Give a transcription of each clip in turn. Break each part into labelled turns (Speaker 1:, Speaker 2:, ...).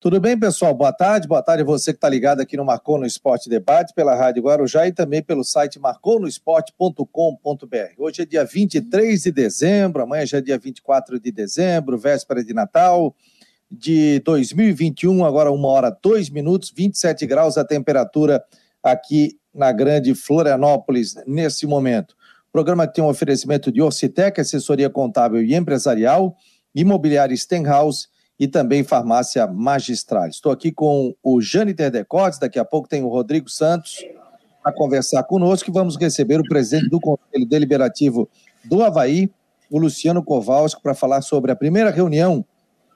Speaker 1: Tudo bem, pessoal? Boa tarde. Boa tarde a você que está ligado aqui no Marcou no Esporte Debate, pela Rádio Guarujá e também pelo site marconosport.com.br. Hoje é dia 23 de dezembro, amanhã já é dia 24 de dezembro, véspera de Natal de 2021, agora uma hora, dois minutos, 27 graus a temperatura aqui na grande Florianópolis nesse momento. O programa tem um oferecimento de Orcitec, assessoria contábil e empresarial, imobiliária Stenhouse e também Farmácia Magistral. Estou aqui com o Jâniter Decotes, daqui a pouco tem o Rodrigo Santos para conversar conosco e vamos receber o presidente do Conselho Deliberativo do Havaí, o Luciano Kowalski, para falar sobre a primeira reunião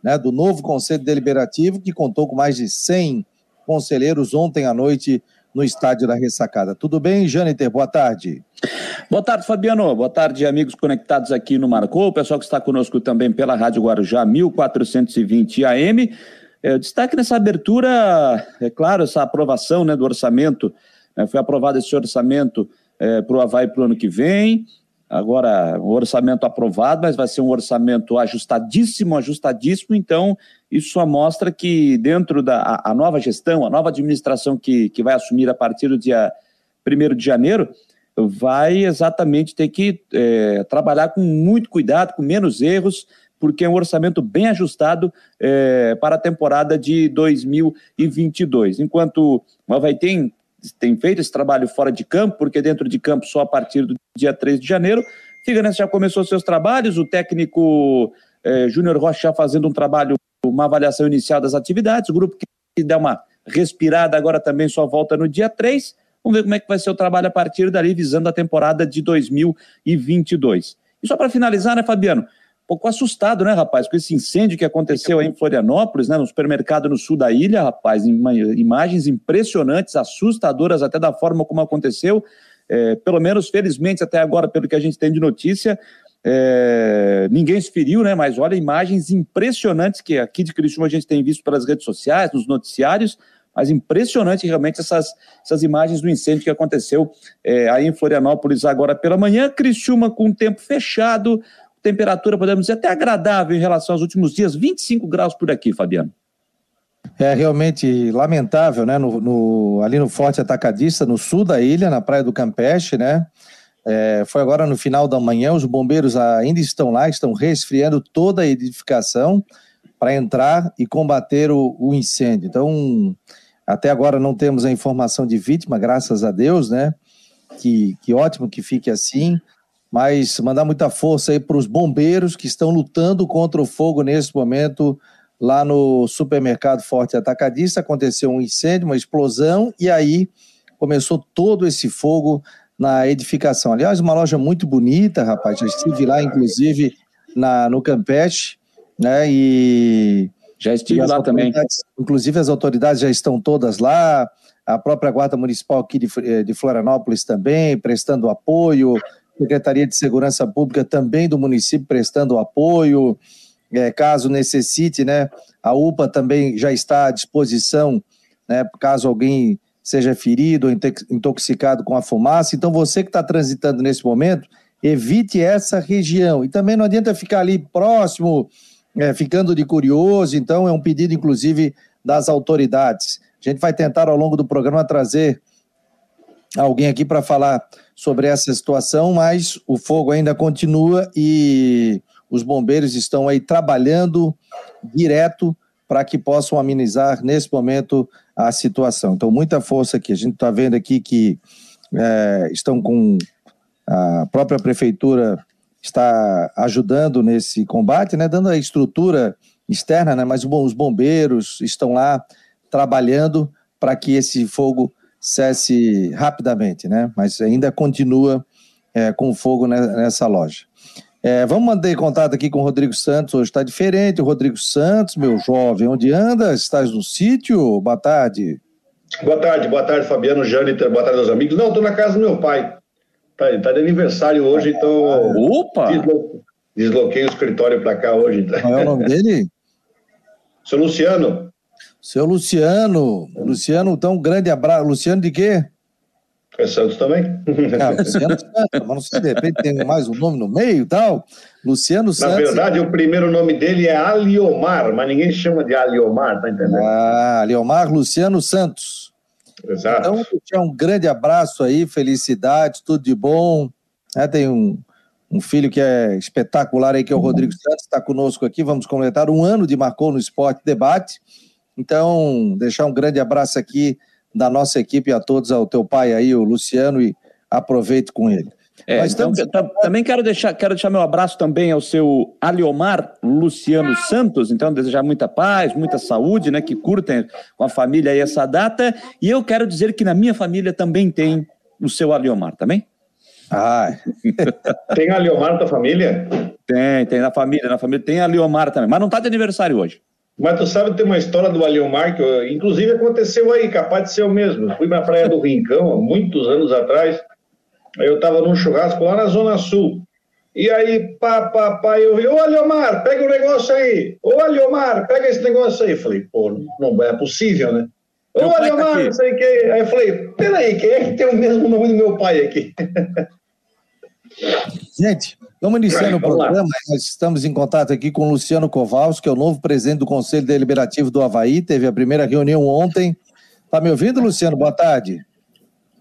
Speaker 1: né, do novo Conselho Deliberativo, que contou com mais de 100 conselheiros ontem à noite no estádio da Ressacada. Tudo bem, Jâniter? Boa tarde.
Speaker 2: Boa tarde, Fabiano. Boa tarde, amigos conectados aqui no Marcou, o pessoal que está conosco também pela Rádio Guarujá 1420 AM. É, destaque nessa abertura, é claro, essa aprovação né, do orçamento. Né, foi aprovado esse orçamento é, para o Havaí para o ano que vem. Agora, o orçamento aprovado, mas vai ser um orçamento ajustadíssimo, ajustadíssimo. Então, isso só mostra que dentro da a, a nova gestão, a nova administração que, que vai assumir a partir do dia 1 de janeiro, vai exatamente ter que é, trabalhar com muito cuidado, com menos erros, porque é um orçamento bem ajustado é, para a temporada de 2022. Enquanto o Havaí tem, feito esse trabalho fora de campo, porque dentro de campo só a partir do dia 3 de janeiro, Figueirense já começou seus trabalhos, o técnico é, Júnior Rocha já fazendo um trabalho, uma avaliação inicial das atividades, o grupo que dá uma respirada agora também só volta no dia 3, Vamos ver como é que vai ser o trabalho a partir dali, visando a temporada de 2022. E só para finalizar, né, Fabiano? Pouco assustado, né, rapaz, com esse incêndio que aconteceu aí em Florianópolis, né, no supermercado no sul da ilha, rapaz, imagens impressionantes, assustadoras até da forma como aconteceu. É, pelo menos, felizmente, até agora, pelo que a gente tem de notícia, é, ninguém se feriu, né? Mas olha, imagens impressionantes que aqui de Criciúma a gente tem visto pelas redes sociais, nos noticiários. Mas impressionante realmente essas, essas imagens do incêndio que aconteceu é, aí em Florianópolis agora pela manhã. Criciúma com o tempo fechado, temperatura, podemos dizer, até agradável em relação aos últimos dias, 25 graus por aqui, Fabiano.
Speaker 1: É realmente lamentável, né? No, no, ali no Forte Atacadista, no sul da ilha, na Praia do Campeche, né? É, foi agora no final da manhã, os bombeiros ainda estão lá, estão resfriando toda a edificação para entrar e combater o, o incêndio. Então, até agora não temos a informação de vítima, graças a Deus, né? Que, que ótimo que fique assim. Mas mandar muita força aí para os bombeiros que estão lutando contra o fogo nesse momento lá no supermercado Forte Atacadista. Aconteceu um incêndio, uma explosão, e aí começou todo esse fogo na edificação. Aliás, uma loja muito bonita, rapaz. Já estive lá, inclusive, na, no Campeche, né? E
Speaker 2: já estive lá também.
Speaker 1: Inclusive, as autoridades já estão todas lá, a própria Guarda Municipal aqui de, eh, de Florianópolis também, prestando apoio, Secretaria de Segurança Pública também do município prestando apoio, é, caso necessite, né? A UPA também já está à disposição, né? Caso alguém seja ferido ou intoxicado com a fumaça. Então, você que está transitando nesse momento, evite essa região. E também não adianta ficar ali próximo é, ficando de curioso, então é um pedido, inclusive, das autoridades. A gente vai tentar, ao longo do programa, trazer alguém aqui para falar sobre essa situação, mas o fogo ainda continua e os bombeiros estão aí trabalhando direto para que possam amenizar nesse momento a situação. Então, muita força aqui. A gente está vendo aqui que é, estão com a própria prefeitura está ajudando nesse combate, né, dando a estrutura externa, né, mas os bombeiros estão lá trabalhando para que esse fogo cesse rapidamente, né, mas ainda continua é, com fogo nessa loja. É, vamos manter contato aqui com o Rodrigo Santos, hoje está diferente, o Rodrigo Santos, meu jovem, onde anda? Estás no sítio? Boa tarde.
Speaker 3: Boa tarde, boa tarde, Fabiano, Jâniter, boa tarde aos amigos. Não, estou na casa do meu pai. Tá, tá de aniversário hoje, então.
Speaker 2: Opa!
Speaker 3: Desloquei o escritório para cá hoje.
Speaker 1: Qual é o nome dele?
Speaker 3: Seu Luciano.
Speaker 1: Seu Luciano. Luciano, então, um grande abraço. Luciano de quê?
Speaker 3: É Santos também.
Speaker 1: Ah, Luciano Santos, mas não sei, de repente tem mais um nome no meio e tal. Luciano Santos.
Speaker 3: Na verdade, o primeiro nome dele é Aliomar, mas ninguém chama de Aliomar, tá entendendo?
Speaker 1: Ah, Aliomar Luciano Santos.
Speaker 3: Exato.
Speaker 1: Então, um grande abraço aí, felicidades, tudo de bom. É, tem um, um filho que é espetacular aí, que é o Rodrigo Santos, está conosco aqui. Vamos completar um ano de Marcou no Esporte Debate. Então, deixar um grande abraço aqui da nossa equipe a todos, ao teu pai aí, o Luciano, e aproveite com ele.
Speaker 2: É, então, estamos... também quero deixar, quero deixar meu abraço também ao seu Aliomar Luciano Santos, então desejar muita paz, muita saúde, né, que curtem com a família aí essa data, e eu quero dizer que na minha família também tem o seu Aliomar, também?
Speaker 1: Ah.
Speaker 3: tem Aliomar na tua família?
Speaker 2: Tem, tem na família, na família tem Aliomar também, mas não está de aniversário hoje.
Speaker 3: Mas tu sabe, tem uma história do Aliomar que, inclusive, aconteceu aí, capaz de ser o mesmo. Eu fui na Praia do Rincão, há muitos anos atrás. Eu estava num churrasco lá na Zona Sul. E aí, pá, pá, pá, eu vi, ô Aliomar, pega o negócio aí. Ô Aliomar, pega esse negócio aí. Eu falei, pô, não é possível, né? Ô Aliomar, não sei o que. Aí eu falei, peraí, quem é que tem o mesmo nome do meu pai aqui?
Speaker 1: Gente, Estamos iniciando o programa, nós estamos em contato aqui com o Luciano Kowalski, que é o novo presidente do Conselho Deliberativo do Havaí, teve a primeira reunião ontem. Está me ouvindo, Luciano? Boa tarde.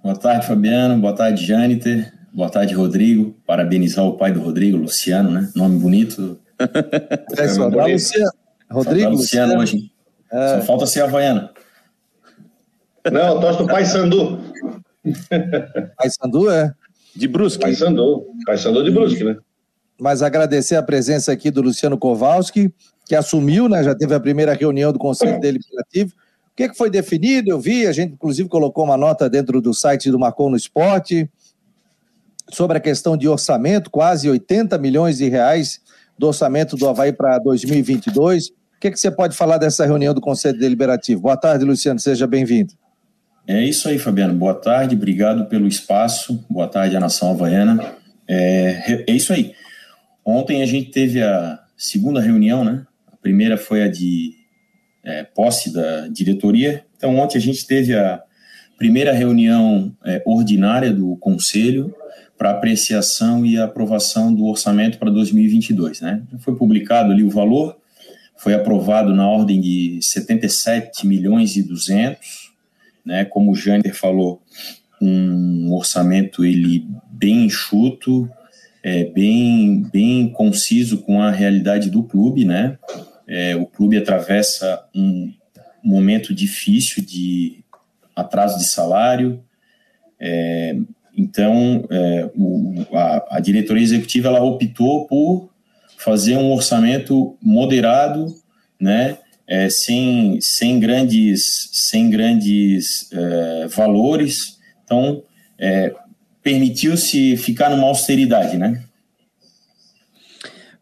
Speaker 4: Boa tarde, Fabiano. Boa tarde, Jâniter. Boa tarde, Rodrigo. Parabenizar o pai do Rodrigo, Luciano, né? Nome bonito.
Speaker 1: É, só dá Luciano. Rodrigo,
Speaker 4: Luciano, Luciano hoje. É. Só falta ser Havaiana.
Speaker 3: Não, torce do Pai Sandu.
Speaker 1: Pai Sandu, é?
Speaker 2: De Brusque.
Speaker 3: Pai Sandu. Pai Sandu de Brusque, né?
Speaker 1: mas agradecer a presença aqui do Luciano Kowalski, que assumiu, né, já teve a primeira reunião do Conselho Deliberativo. O que, é que foi definido? Eu vi, a gente inclusive colocou uma nota dentro do site do Marcon no Esporte sobre a questão de orçamento, quase 80 milhões de reais do orçamento do Havaí para 2022. O que, é que você pode falar dessa reunião do Conselho Deliberativo? Boa tarde, Luciano, seja bem-vindo.
Speaker 4: É isso aí, Fabiano. Boa tarde, obrigado pelo espaço. Boa tarde à nação havaiana. É, é isso aí. Ontem a gente teve a segunda reunião, né? A primeira foi a de é, posse da diretoria. Então, ontem a gente teve a primeira reunião é, ordinária do Conselho para apreciação e aprovação do orçamento para 2022, né? Foi publicado ali o valor, foi aprovado na ordem de 77 milhões e 200, né? Como o Jander falou, um orçamento ele bem enxuto, é, bem, bem conciso com a realidade do clube, né? É, o clube atravessa um momento difícil de atraso de salário, é, então é, o, a, a, diretoria executiva ela optou por fazer um orçamento moderado, né? É, sem, sem grandes, sem grandes é, valores, então é, permitiu-se ficar numa austeridade, né?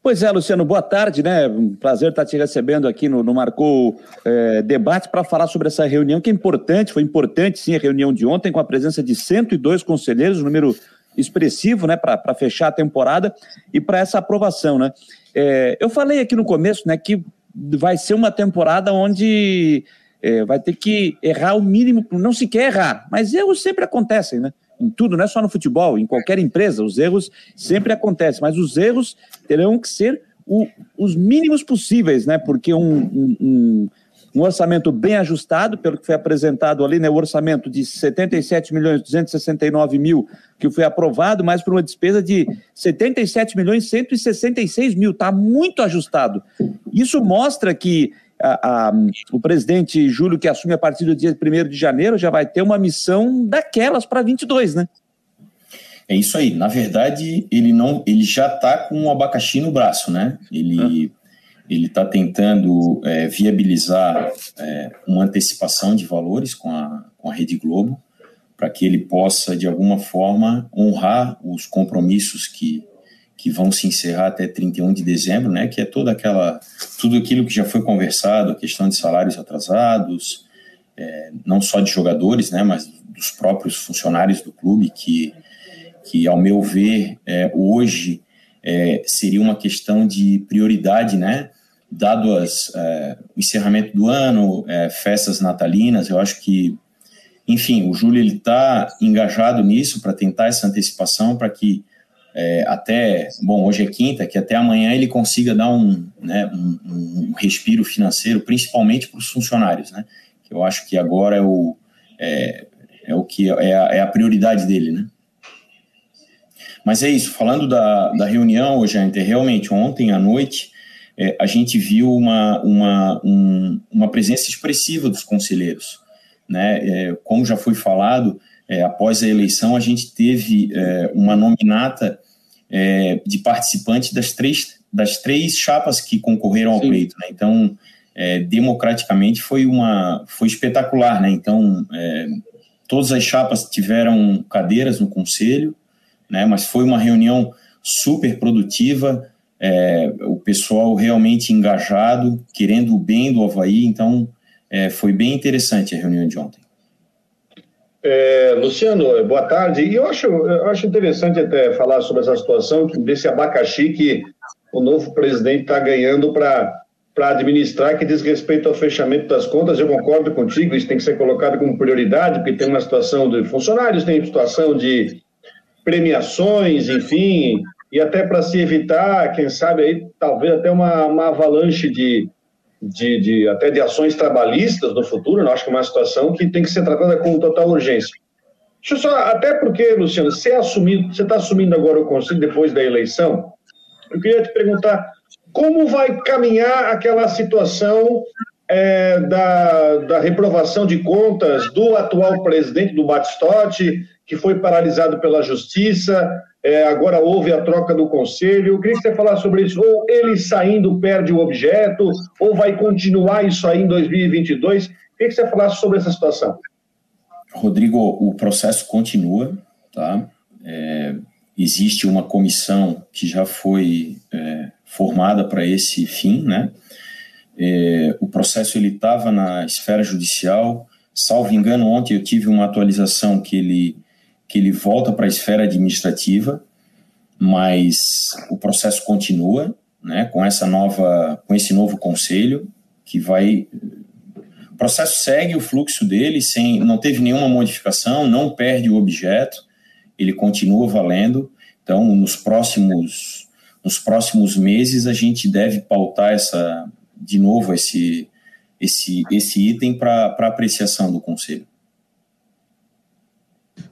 Speaker 2: Pois é, Luciano, boa tarde, né? Um prazer estar te recebendo aqui no, no Marcou é, Debate para falar sobre essa reunião que é importante, foi importante sim a reunião de ontem com a presença de 102 conselheiros, um número expressivo, né, para fechar a temporada e para essa aprovação, né? É, eu falei aqui no começo, né, que vai ser uma temporada onde é, vai ter que errar o mínimo, não se quer errar, mas erros sempre acontecem, né? em tudo, não é só no futebol, em qualquer empresa, os erros sempre acontecem, mas os erros terão que ser o, os mínimos possíveis, né? Porque um, um, um, um, orçamento bem ajustado, pelo que foi apresentado ali, né? O orçamento de 77 milhões 269 mil, que foi aprovado, mas por uma despesa de 77 milhões 166 mil, está muito ajustado. Isso mostra que a, a, o presidente Júlio, que assume a partir do dia 1 de janeiro, já vai ter uma missão daquelas para 22, né?
Speaker 4: É isso aí. Na verdade, ele não, ele já está com um abacaxi no braço, né? Ele ah. Ele está tentando é, viabilizar é, uma antecipação de valores com a, com a Rede Globo para que ele possa de alguma forma honrar os compromissos que que vão se encerrar até 31 de dezembro, né, que é toda aquela tudo aquilo que já foi conversado, a questão de salários atrasados, é, não só de jogadores, né, mas dos próprios funcionários do clube que que ao meu ver é, hoje é, seria uma questão de prioridade, né, dado as, é, o encerramento do ano, é, festas natalinas, eu acho que enfim, o Júlio está engajado nisso para tentar essa antecipação para que é, até, bom, hoje é quinta, que até amanhã ele consiga dar um, né, um, um respiro financeiro, principalmente para os funcionários, né? Que eu acho que agora é o, é, é o que é a, é a, prioridade dele, né? Mas é isso, falando da, da reunião, hoje, realmente, ontem à noite, é, a gente viu uma, uma, um, uma presença expressiva dos conselheiros, né? É, como já foi falado, é, após a eleição, a gente teve é, uma nominata é, de participantes das três, das três chapas que concorreram ao Sim. pleito. Né? Então, é, democraticamente, foi, uma, foi espetacular. Né? Então, todas as chapas tiveram cadeiras no conselho, né? mas foi uma reunião super produtiva, é, o pessoal realmente engajado, querendo o bem do Havaí. Então, é, foi bem interessante a reunião de ontem.
Speaker 3: É, Luciano, boa tarde. E eu acho, eu acho interessante até falar sobre essa situação desse abacaxi que o novo presidente está ganhando para administrar, que diz respeito ao fechamento das contas. Eu concordo contigo, isso tem que ser colocado como prioridade, porque tem uma situação de funcionários, tem situação de premiações, enfim, e até para se evitar, quem sabe aí, talvez até uma, uma avalanche de, de, de, até de ações trabalhistas no futuro, eu acho que é uma situação que tem que ser tratada com total urgência. Deixa eu só, até porque, Luciano, você está assumindo agora o Conselho depois da eleição, eu queria te perguntar como vai caminhar aquela situação é, da, da reprovação de contas do atual presidente do Batistote, que foi paralisado pela justiça, é, agora houve a troca do conselho. Eu queria que você falasse sobre isso. Ou ele saindo perde o objeto, ou vai continuar isso aí em 2022. Eu queria que você falasse sobre essa situação.
Speaker 4: Rodrigo, o processo continua, tá? É, existe uma comissão que já foi é, formada para esse fim, né? É, o processo ele estava na esfera judicial. Salvo engano, ontem eu tive uma atualização que ele que ele volta para a esfera administrativa, mas o processo continua, né, com essa nova, com esse novo conselho que vai o processo segue o fluxo dele sem não teve nenhuma modificação, não perde o objeto, ele continua valendo. Então, nos próximos nos próximos meses a gente deve pautar essa de novo esse esse esse item para apreciação do conselho.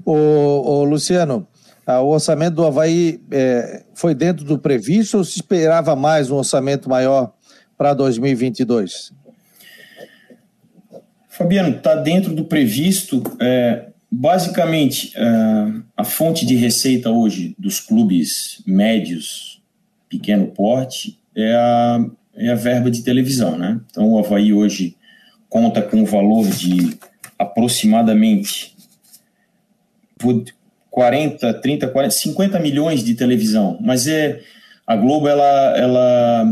Speaker 1: O, o Luciano, o orçamento do Havaí é, foi dentro do previsto ou se esperava mais um orçamento maior para 2022?
Speaker 4: Fabiano, está dentro do previsto. É, basicamente, é, a fonte de receita hoje dos clubes médios, pequeno porte, é a, é a verba de televisão. Né? Então, o Havaí hoje conta com um valor de aproximadamente 40, 30, 40, 50 milhões de televisão, mas é a Globo ela ela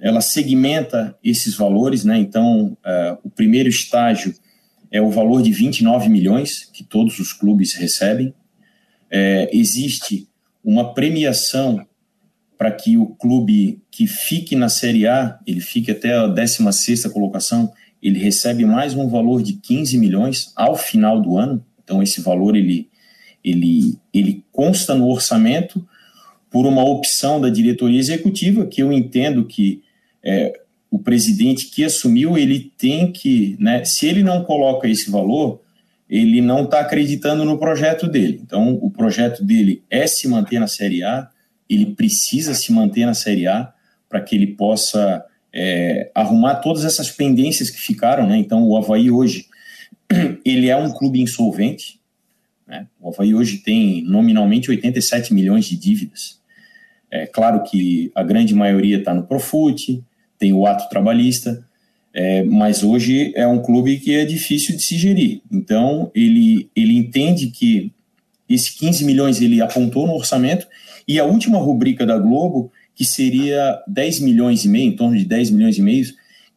Speaker 4: ela segmenta esses valores, né? Então, uh, o primeiro estágio é o valor de 29 milhões que todos os clubes recebem. É, existe uma premiação para que o clube que fique na Série A, ele fique até a 16ª colocação, ele recebe mais um valor de 15 milhões ao final do ano. Então, esse valor ele, ele, ele consta no orçamento por uma opção da diretoria executiva, que eu entendo que é, o presidente que assumiu, ele tem que, né, se ele não coloca esse valor, ele não está acreditando no projeto dele. Então, o projeto dele é se manter na Série A, ele precisa se manter na Série A para que ele possa é, arrumar todas essas pendências que ficaram. Né? Então, o Havaí hoje, ele é um clube insolvente, né? O Havaí hoje tem nominalmente 87 milhões de dívidas. É claro que a grande maioria está no Profut, tem o ato trabalhista, é, mas hoje é um clube que é difícil de se gerir. Então, ele, ele entende que esses 15 milhões ele apontou no orçamento e a última rubrica da Globo, que seria 10 milhões e meio, em torno de 10 milhões e meio,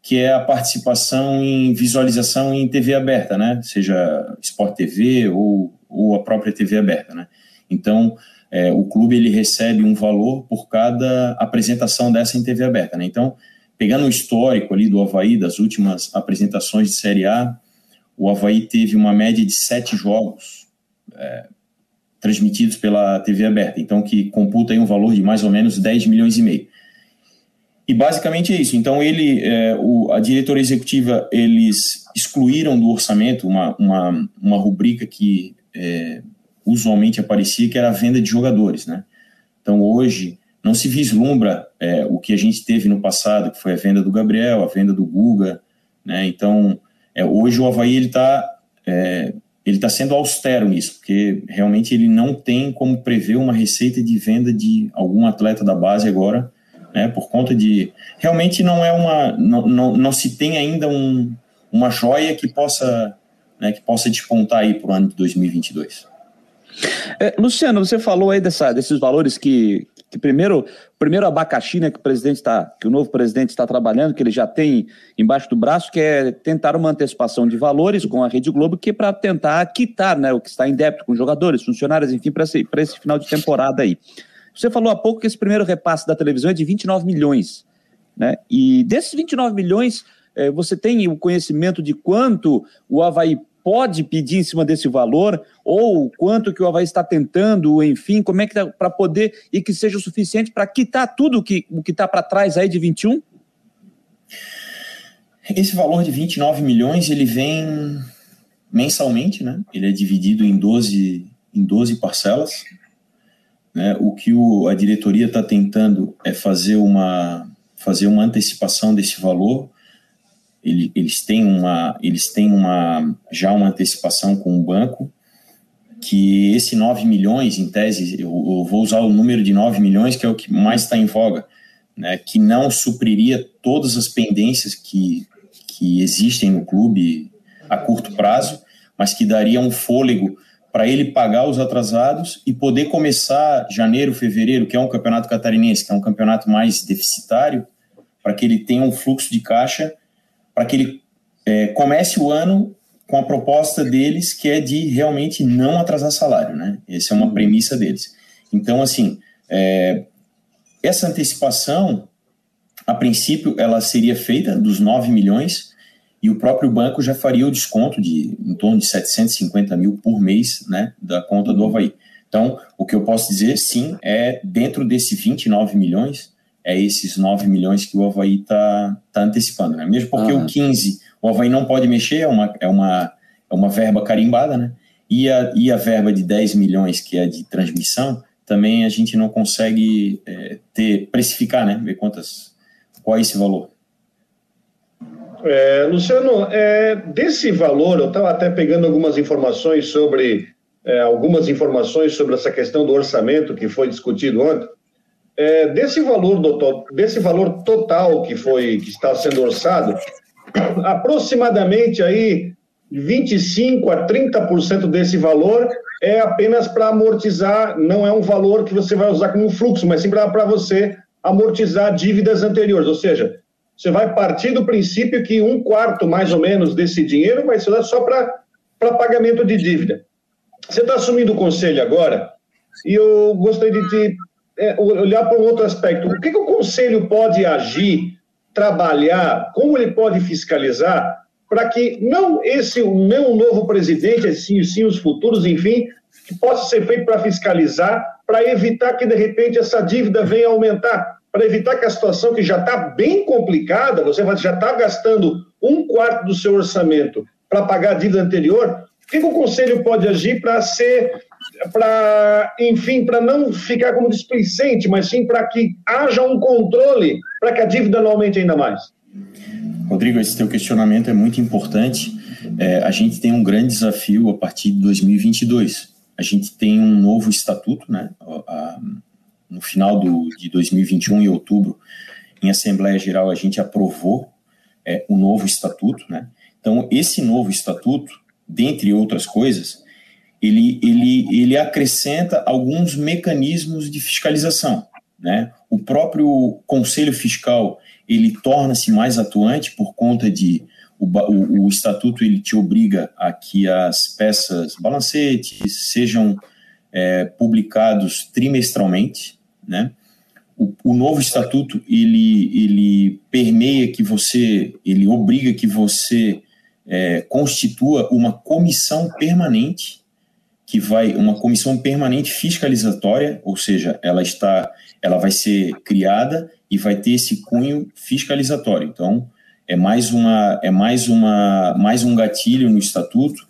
Speaker 4: que é a participação em visualização em TV aberta, né? Seja Sport TV ou ou a própria TV aberta, né? Então, é, o clube ele recebe um valor por cada apresentação dessa em TV aberta, né? Então, pegando o histórico ali do Havaí, das últimas apresentações de Série A, o Havaí teve uma média de sete jogos é, transmitidos pela TV aberta, então que computa aí um valor de mais ou menos 10 milhões e meio. E basicamente é isso. Então ele, é, o, a diretora executiva, eles excluíram do orçamento uma, uma, uma rubrica que é, usualmente aparecia, que era a venda de jogadores, né? Então hoje não se vislumbra é, o que a gente teve no passado, que foi a venda do Gabriel, a venda do Guga, né? Então é, hoje o Havaí está é, ele está sendo austero nisso, porque realmente ele não tem como prever uma receita de venda de algum atleta da base agora, né, por conta de realmente não é uma não, não, não se tem ainda um, uma joia que possa né, que possa despontar aí para o ano de 2022.
Speaker 2: É, Luciano, você falou aí dessa, desses valores que, que primeiro, primeiro abacaxi, né, que o presidente está, que o novo presidente está trabalhando, que ele já tem embaixo do braço, que é tentar uma antecipação de valores com a Rede Globo, que é para tentar quitar, né, o que está em débito com jogadores, funcionários, enfim, para esse, esse final de temporada aí. Você falou há pouco que esse primeiro repasse da televisão é de 29 milhões, né? E desses 29 milhões, você tem o conhecimento de quanto o Havaí pode pedir em cima desse valor, ou quanto que o Havaí está tentando, enfim, como é que tá para poder e que seja o suficiente para quitar tudo que, o que está para trás aí de 21?
Speaker 4: Esse valor de 29 milhões, ele vem mensalmente, né? Ele é dividido em 12, em 12 parcelas. Né? O que o, a diretoria está tentando é fazer uma, fazer uma antecipação desse valor ele, eles têm uma eles têm uma já uma antecipação com o banco que esse 9 milhões em tese eu, eu vou usar o número de 9 milhões que é o que mais está em voga né, que não supriria todas as pendências que, que existem no clube a curto prazo mas que daria um fôlego para ele pagar os atrasados e poder começar janeiro, fevereiro, que é um campeonato catarinense, que é um campeonato mais deficitário, para que ele tenha um fluxo de caixa para que ele é, comece o ano com a proposta deles, que é de realmente não atrasar salário, né? Essa é uma uhum. premissa deles. Então, assim, é, essa antecipação, a princípio, ela seria feita dos 9 milhões e o próprio banco já faria o desconto de em torno de 750 mil por mês, né, da conta do uhum. Havaí. Então, o que eu posso dizer, sim, é dentro desse 29 milhões, é esses 9 milhões que o Havaí está tá antecipando, né? Mesmo porque o 15, o Havaí não pode mexer, é uma, é uma, é uma verba carimbada, né? E a, e a verba de 10 milhões, que é de transmissão, também a gente não consegue é, ter, precificar, né? Ver quantas, qual é esse valor.
Speaker 3: É, Luciano, é, desse valor, eu estava até pegando algumas informações sobre é, algumas informações sobre essa questão do orçamento que foi discutido ontem é, desse valor do, desse valor total que foi que está sendo orçado, aproximadamente aí 25 a 30% desse valor é apenas para amortizar, não é um valor que você vai usar como fluxo, mas sim para você amortizar dívidas anteriores, ou seja, você vai partir do princípio que um quarto mais ou menos desse dinheiro vai ser só para pagamento de dívida. Você está assumindo o conselho agora e eu gostaria de te olhar para um outro aspecto. O que, que o Conselho pode agir, trabalhar, como ele pode fiscalizar para que não esse não novo presidente, sim, sim os futuros, enfim, que possa ser feito para fiscalizar, para evitar que de repente essa dívida venha aumentar, para evitar que a situação que já está bem complicada, você já está gastando um quarto do seu orçamento para pagar a dívida anterior, o que o conselho pode agir para ser para, enfim, para não ficar como displicente, mas sim para que haja um controle, para que a dívida não aumente ainda mais.
Speaker 4: Rodrigo, esse teu questionamento é muito importante. É, a gente tem um grande desafio a partir de 2022. A gente tem um novo estatuto, né? no final do, de 2021, em outubro, em Assembleia Geral, a gente aprovou é, o novo estatuto, né? Então, esse novo estatuto, dentre outras coisas, ele, ele, ele acrescenta alguns mecanismos de fiscalização. Né? O próprio Conselho Fiscal ele torna-se mais atuante por conta de o, o, o, estatuto ele te obriga a que as peças balancetes sejam é, publicados trimestralmente, né? O, o, novo estatuto ele ele permeia que você ele obriga que você é, constitua uma comissão permanente que vai uma comissão permanente fiscalizatória, ou seja, ela está, ela vai ser criada e vai ter esse cunho fiscalizatório. Então, é mais uma é mais uma mais um gatilho no estatuto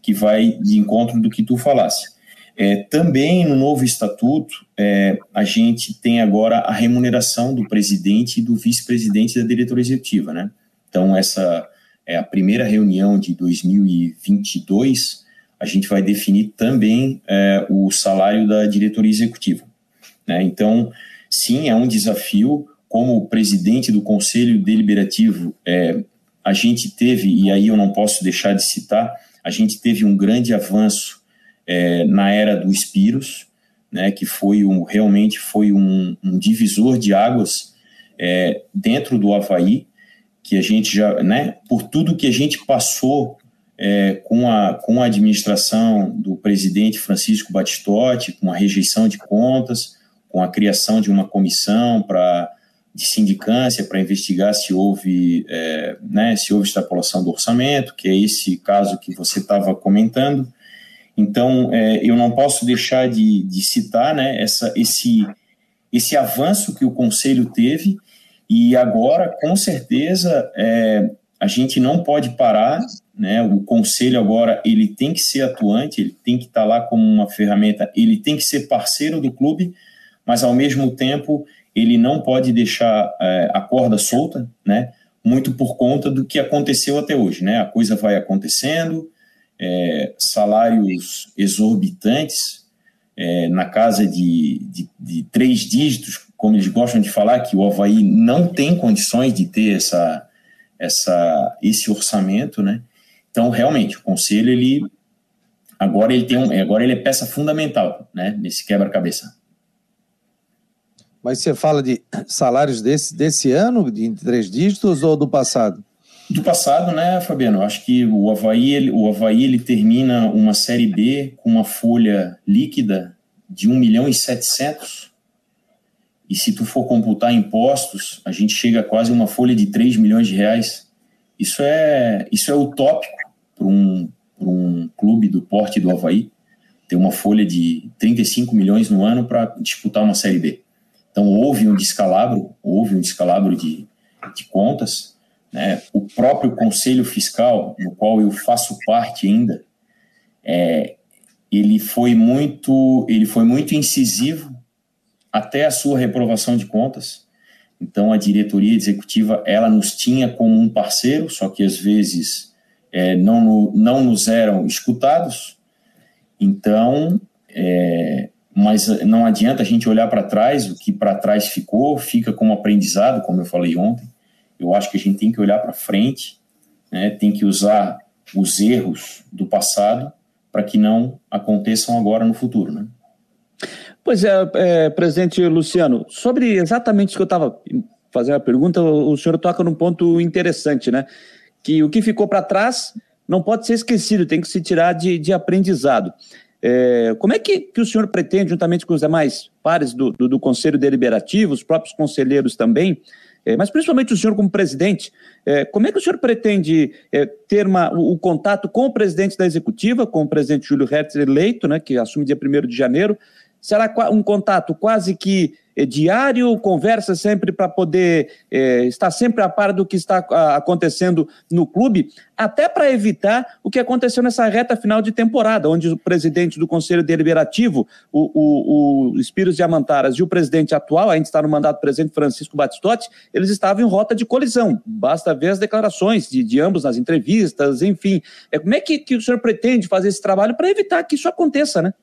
Speaker 4: que vai de encontro do que tu falasse. É, também no novo estatuto é, a gente tem agora a remuneração do presidente e do vice-presidente da diretoria executiva, né? Então essa é a primeira reunião de 2022 a gente vai definir também é, o salário da diretoria executiva. Né? Então, sim, é um desafio como presidente do Conselho Deliberativo, é, a gente teve, e aí eu não posso deixar de citar, a gente teve um grande avanço é, na era do Espiros, né, que foi um, realmente foi um, um divisor de águas é, dentro do Havaí, que a gente já, né, por tudo que a gente passou é, com, a, com a administração do presidente Francisco Batistotti, com a rejeição de contas, com a criação de uma comissão para de sindicância para investigar se houve, é, né, se houve extrapolação do orçamento, que é esse caso que você estava comentando. Então, é, eu não posso deixar de, de citar né, essa, esse, esse avanço que o Conselho teve, e agora, com certeza, é, a gente não pode parar, né, o Conselho agora ele tem que ser atuante, ele tem que estar lá como uma ferramenta, ele tem que ser parceiro do clube, mas, ao mesmo tempo, ele não pode deixar é, a corda solta, né? Muito por conta do que aconteceu até hoje, né? A coisa vai acontecendo, é, salários exorbitantes, é, na casa de, de, de, três dígitos, como eles gostam de falar, que o Havaí não tem condições de ter essa, essa, esse orçamento, né? Então, realmente, o conselho, ele agora ele tem um, agora ele é peça fundamental, né? Nesse quebra-cabeça.
Speaker 1: Mas você fala de salários desse, desse ano, de três dígitos, ou do passado?
Speaker 4: Do passado, né, Fabiano? Acho que o Havaí, ele, o Havaí ele termina uma Série B com uma folha líquida de 1 milhão e 700. E se tu for computar impostos, a gente chega a quase uma folha de 3 milhões de reais. Isso é, isso é utópico para um, um clube do porte do Havaí ter uma folha de 35 milhões no ano para disputar uma Série B. Então, houve um descalabro, houve um descalabro de, de contas. Né? O próprio Conselho Fiscal, no qual eu faço parte ainda, é, ele, foi muito, ele foi muito incisivo até a sua reprovação de contas. Então, a diretoria executiva, ela nos tinha como um parceiro, só que às vezes é, não, não nos eram escutados. Então, é, mas não adianta a gente olhar para trás, o que para trás ficou, fica como aprendizado, como eu falei ontem. Eu acho que a gente tem que olhar para frente, né, tem que usar os erros do passado para que não aconteçam agora no futuro. Né?
Speaker 2: Pois é, é, presidente Luciano, sobre exatamente isso que eu estava fazendo a pergunta, o senhor toca num ponto interessante, né? Que o que ficou para trás não pode ser esquecido, tem que se tirar de, de aprendizado. É, como é que, que o senhor pretende, juntamente com os demais pares do, do, do Conselho Deliberativo, os próprios conselheiros também, é, mas principalmente o senhor como presidente, é, como é que o senhor pretende é, ter uma, o, o, contato com o presidente da executiva, com o presidente Júlio Hertz eleito, né, que assume dia 1 de janeiro? Será um contato quase que é diário, conversa sempre para poder é, estar sempre a par do que está acontecendo no clube, até para evitar o que aconteceu nessa reta final de temporada, onde o presidente do Conselho Deliberativo, o, o, o Espíritos Diamantaras, e o presidente atual, ainda está no mandato presidente Francisco Batistotti, eles estavam em rota de colisão. Basta ver as declarações de, de ambos nas entrevistas, enfim. É, como é que, que o senhor pretende fazer esse trabalho para evitar que isso aconteça, né?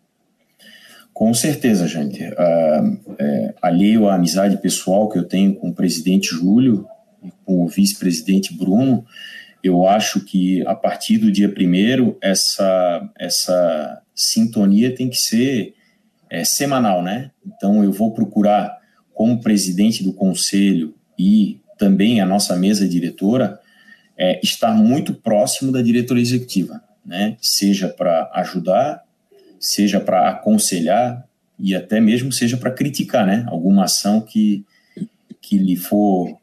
Speaker 4: Com certeza, gente. Uh, é, alheio à amizade pessoal que eu tenho com o presidente Júlio e com o vice-presidente Bruno, eu acho que a partir do dia primeiro essa, essa sintonia tem que ser é, semanal, né? Então eu vou procurar, como presidente do conselho e também a nossa mesa diretora, é, estar muito próximo da diretoria executiva, né? Seja para ajudar seja para aconselhar e até mesmo seja para criticar, né? Alguma ação que, que lhe for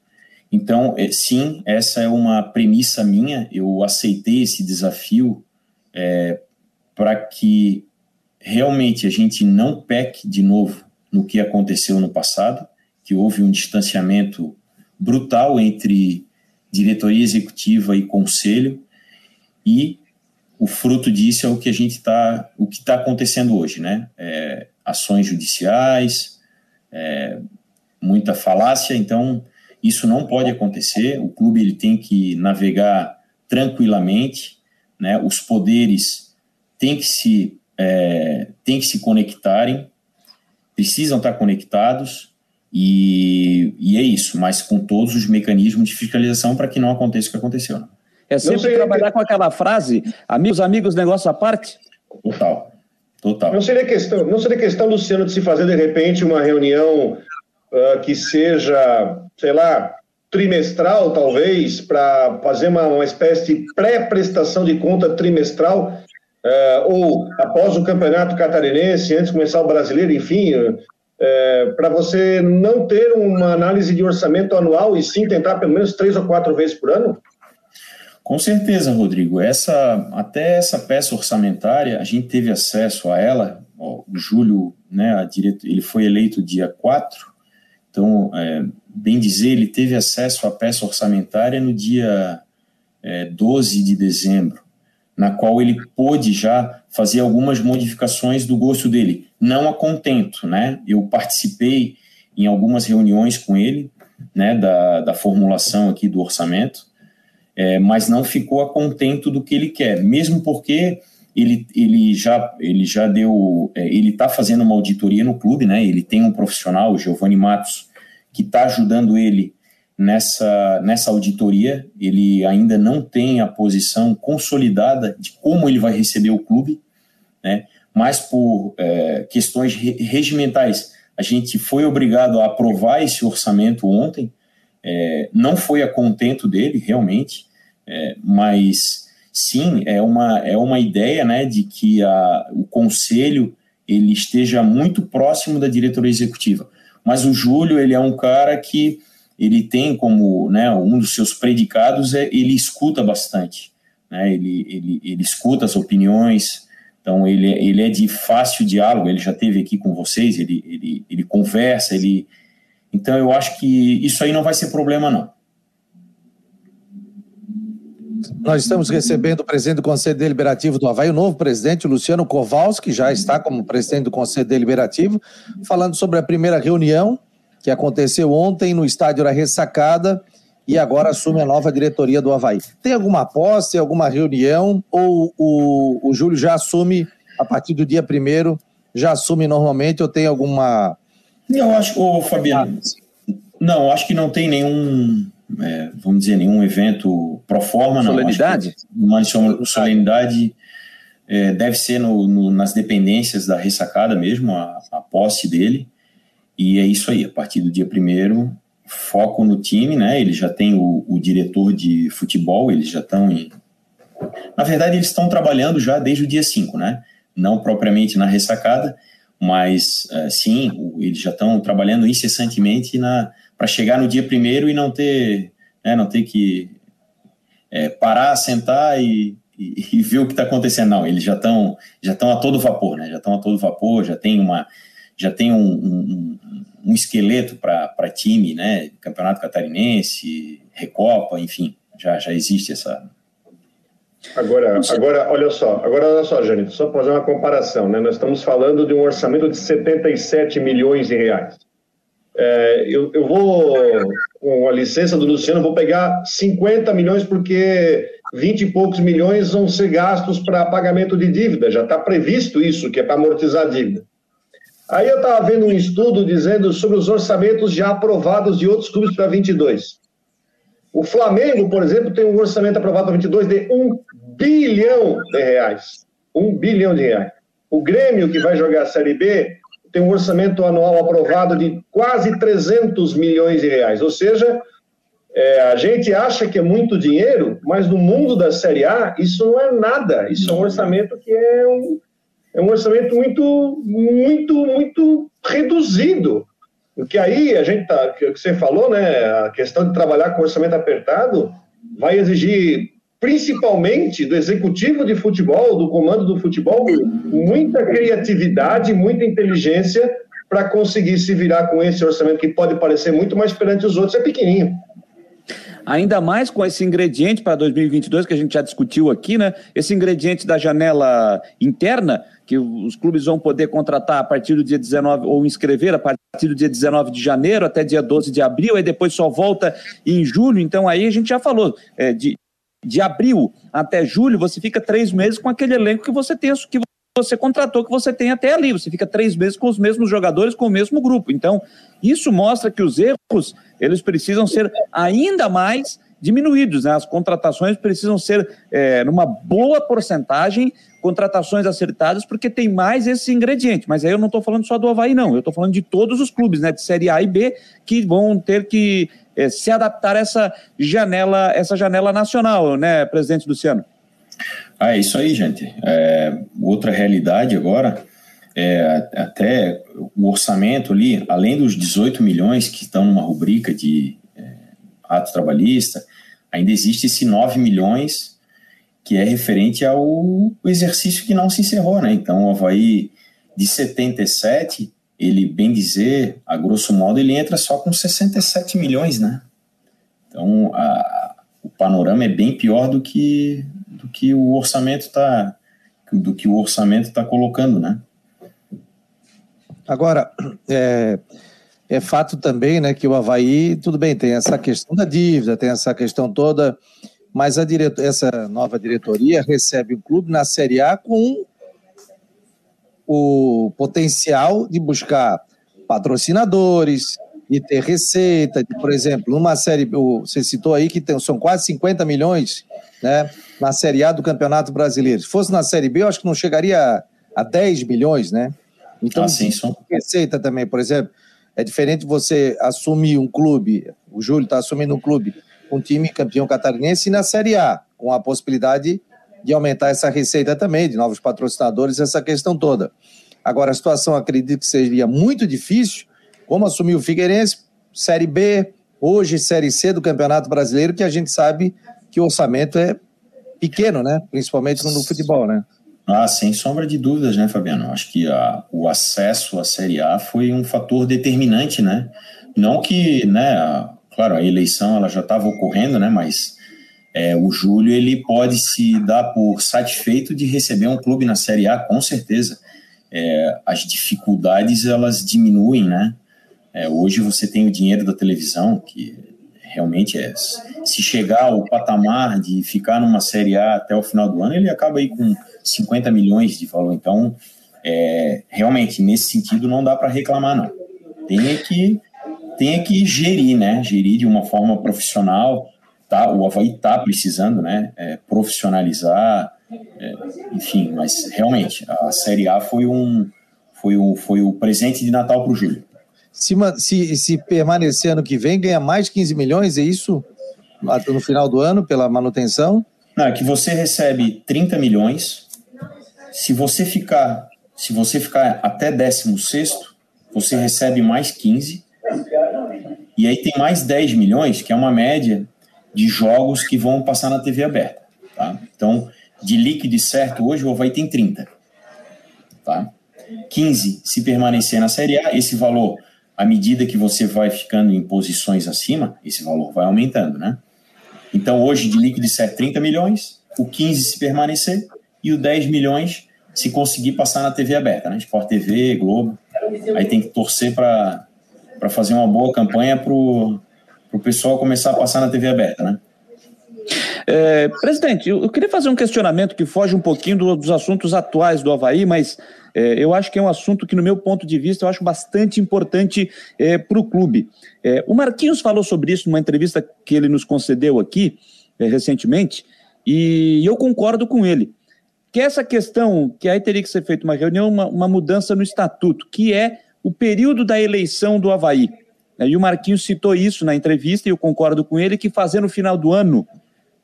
Speaker 4: Então, é, sim, essa é uma premissa minha. Eu aceitei esse desafio é, para que realmente a gente não peque de novo no que aconteceu no passado, que houve um distanciamento brutal entre diretoria executiva e conselho, e o fruto disso é o que a gente está, o que está acontecendo hoje, né? É, ações judiciais, é, muita falácia, então isso não pode acontecer. O clube ele tem que navegar tranquilamente, né? Os poderes têm que se é, têm que se conectarem, precisam estar conectados e, e é isso, mas com todos os mecanismos de fiscalização para que não aconteça o que aconteceu. Né?
Speaker 2: É sempre trabalhar que... com aquela frase, amigos, amigos, negócio à parte?
Speaker 4: Total, total.
Speaker 3: Não seria questão, não seria questão, Luciano, de se fazer de repente uma reunião uh, que seja, sei lá, trimestral, talvez, para fazer uma, uma espécie de pré-prestação de conta trimestral, uh, ou após o campeonato catarinense, antes de começar o brasileiro, enfim, uh, para você não ter uma análise de orçamento anual e sim tentar pelo menos três ou quatro vezes por ano?
Speaker 4: Com certeza, Rodrigo. Essa, até essa peça orçamentária, a gente teve acesso a ela. Ó, o Júlio, né, direto, ele foi eleito dia 4, então, é, bem dizer, ele teve acesso à peça orçamentária no dia é, 12 de dezembro, na qual ele pôde já fazer algumas modificações do gosto dele. Não a contento, né? Eu participei em algumas reuniões com ele, né, da, da formulação aqui do orçamento, é, mas não ficou a contento do que ele quer, mesmo porque ele, ele já ele já deu é, ele está fazendo uma auditoria no clube, né? Ele tem um profissional, o Giovanni Matos, que está ajudando ele nessa nessa auditoria. Ele ainda não tem a posição consolidada de como ele vai receber o clube, né? Mas por é, questões regimentais, a gente foi obrigado a aprovar esse orçamento ontem. É, não foi a contento dele, realmente. É, mas sim, é uma, é uma ideia né, de que a, o conselho ele esteja muito próximo da diretoria executiva. Mas o Júlio ele é um cara que ele tem como né, um dos seus predicados é ele escuta bastante, né, ele, ele, ele escuta as opiniões, então ele, ele é de fácil diálogo, ele já teve aqui com vocês, ele, ele, ele conversa, ele então eu acho que isso aí não vai ser problema não.
Speaker 1: Nós estamos recebendo o presidente do Conselho Deliberativo do Havaí, o novo presidente, Luciano Kowalski, que já está como presidente do Conselho Deliberativo, falando sobre a primeira reunião que aconteceu ontem no estádio da Ressacada e agora assume a nova diretoria do Havaí. Tem alguma posse, alguma reunião ou o, o Júlio já assume a partir do dia primeiro, já assume normalmente ou tem alguma...
Speaker 4: Eu acho, ô Fabiano, não, acho que não tem nenhum é, vamos dizer, nenhum evento pro forma,
Speaker 2: não. Solenidade?
Speaker 4: Uma solenidade é, deve ser no, no, nas dependências da ressacada mesmo, a, a, posse dele. E é isso aí, a partir do dia primeiro, foco no time, né? Ele já tem o, o diretor de futebol, eles já estão em. Na verdade, eles estão trabalhando já desde o dia 5, né? Não propriamente na ressacada, mas uh, sim, eles já estão trabalhando incessantemente na para chegar no dia primeiro e não ter, né, não ter que é, parar, sentar e, e, e, ver o que está acontecendo. Não, eles já estão já estão a todo vapor, né? Já estão a todo vapor, já tem uma já tem um, um, um esqueleto para time, né? Campeonato Catarinense, Recopa, enfim, já já existe essa
Speaker 3: Agora, agora, olha só, agora olha só, Janito, só para fazer uma comparação, né? Nós estamos falando de um orçamento de 77 milhões de reais. É, eu, eu vou, com a licença do Luciano, vou pegar 50 milhões, porque 20 e poucos milhões vão ser gastos para pagamento de dívida, já está previsto isso, que é para amortizar a dívida. Aí eu estava vendo um estudo dizendo sobre os orçamentos já aprovados de outros clubes para 22. O Flamengo, por exemplo, tem um orçamento aprovado para 22 de 1 bilhão de reais. 1 bilhão de reais. O Grêmio, que vai jogar a Série B, tem um orçamento anual aprovado de quase 300 milhões de reais. Ou seja, é, a gente acha que é muito dinheiro, mas no mundo da Série A, isso não é nada. Isso é um orçamento que é um, é um orçamento muito, muito, muito reduzido. Porque aí a gente tá, que você falou, né, a questão de trabalhar com orçamento apertado vai exigir principalmente do executivo de futebol, do comando do futebol, muita criatividade, muita inteligência para conseguir se virar com esse orçamento que pode parecer muito, mas perante os outros é pequenininho.
Speaker 2: Ainda mais com esse ingrediente para 2022 que a gente já discutiu aqui, né? Esse ingrediente da janela interna, que os clubes vão poder contratar a partir do dia 19, ou inscrever a partir do dia 19 de janeiro até dia 12 de abril, aí depois só volta em julho. Então aí a gente já falou, é, de, de abril até julho, você fica três meses com aquele elenco que você tem, que você contratou, que você tem até ali. Você fica três meses com os mesmos jogadores, com o mesmo grupo. Então, isso mostra que os erros, eles precisam ser ainda mais diminuídos. Né? As contratações precisam ser é, numa boa porcentagem, contratações acertadas, porque tem mais esse ingrediente. Mas aí eu não estou falando só do Havaí, não. Eu estou falando de todos os clubes, né? De Série A e B, que vão ter que se adaptar a essa janela, essa janela nacional, né, presidente Luciano?
Speaker 4: Ah, é isso aí, gente. É, outra realidade agora, é, até o orçamento ali, além dos 18 milhões que estão numa rubrica de é, ato trabalhista, ainda existe esse 9 milhões que é referente ao exercício que não se encerrou, né? Então, o Havaí de 77 ele, bem dizer, a grosso modo, ele entra só com 67 milhões, né? Então, a, o panorama é bem pior do que, do que o orçamento está do que o orçamento está colocando, né?
Speaker 1: Agora, é, é fato também, né, que o Havaí, tudo bem, tem essa questão da dívida, tem essa questão toda, mas a direto, essa nova diretoria recebe o clube na Série A com o potencial de buscar patrocinadores, de ter receita, de, por exemplo, numa série, você citou aí que tem, são quase 50 milhões né, na Série A do Campeonato Brasileiro. Se fosse na Série B, eu acho que não chegaria a, a 10 milhões, né? Então, ah, sim, só... receita também, por exemplo, é diferente você assumir um clube, o Júlio está assumindo um clube, um time campeão catarinense e na Série A, com a possibilidade de aumentar essa receita também, de novos patrocinadores, essa questão toda. Agora, a situação acredito que seria muito difícil, como assumir o Figueirense, Série B, hoje Série C do Campeonato Brasileiro, que a gente sabe que o orçamento é pequeno, né? Principalmente no, futebol, né?
Speaker 4: Ah, sem sombra de dúvidas, né, Fabiano? Acho que a, o acesso à Série A foi um fator determinante, né? Não que, né, a, claro, a eleição ela já estava ocorrendo, né, mas é, o Júlio ele pode se dar por satisfeito de receber um clube na Série A, com certeza. É, as dificuldades elas diminuem, né? É, hoje você tem o dinheiro da televisão, que realmente é. Se chegar ao patamar de ficar numa Série A até o final do ano, ele acaba aí com 50 milhões de valor. Então, é, realmente, nesse sentido, não dá para reclamar, não. Tem que, tem que gerir, né? Gerir de uma forma profissional tá, o Havaí está precisando né, é, profissionalizar, é, enfim, mas realmente a Série A foi um foi o, foi o presente de Natal para o Júlio.
Speaker 1: Se, se, se permanecer ano que vem, ganha mais 15 milhões, é isso? No final do ano, pela manutenção?
Speaker 4: Não, é que você recebe 30 milhões. Se você ficar, se você ficar até 16, você recebe mais 15. E aí tem mais 10 milhões, que é uma média de jogos que vão passar na TV aberta. Tá? Então, de líquido certo, hoje o Havaí tem 30. Tá? 15 se permanecer na Série A, esse valor, à medida que você vai ficando em posições acima, esse valor vai aumentando, né? Então, hoje, de líquido certo, 30 milhões, o 15 se permanecer e o 10 milhões se conseguir passar na TV aberta, né? Sport TV, Globo. Aí tem que torcer para fazer uma boa campanha para para o pessoal começar a passar na TV aberta, né?
Speaker 2: É, presidente, eu, queria fazer um questionamento que foge um pouquinho do, dos assuntos atuais do Havaí, mas é, eu acho que é um assunto que, no meu ponto de vista, eu acho bastante importante é, para o clube. É, o Marquinhos falou sobre isso numa entrevista que ele nos concedeu aqui é, recentemente, e eu concordo com ele. Que essa questão, que aí teria que ser feita uma reunião, uma, uma mudança no estatuto, que é o período da eleição do Havaí. E o Marquinhos citou isso na entrevista, e eu concordo com ele, que fazer no final do ano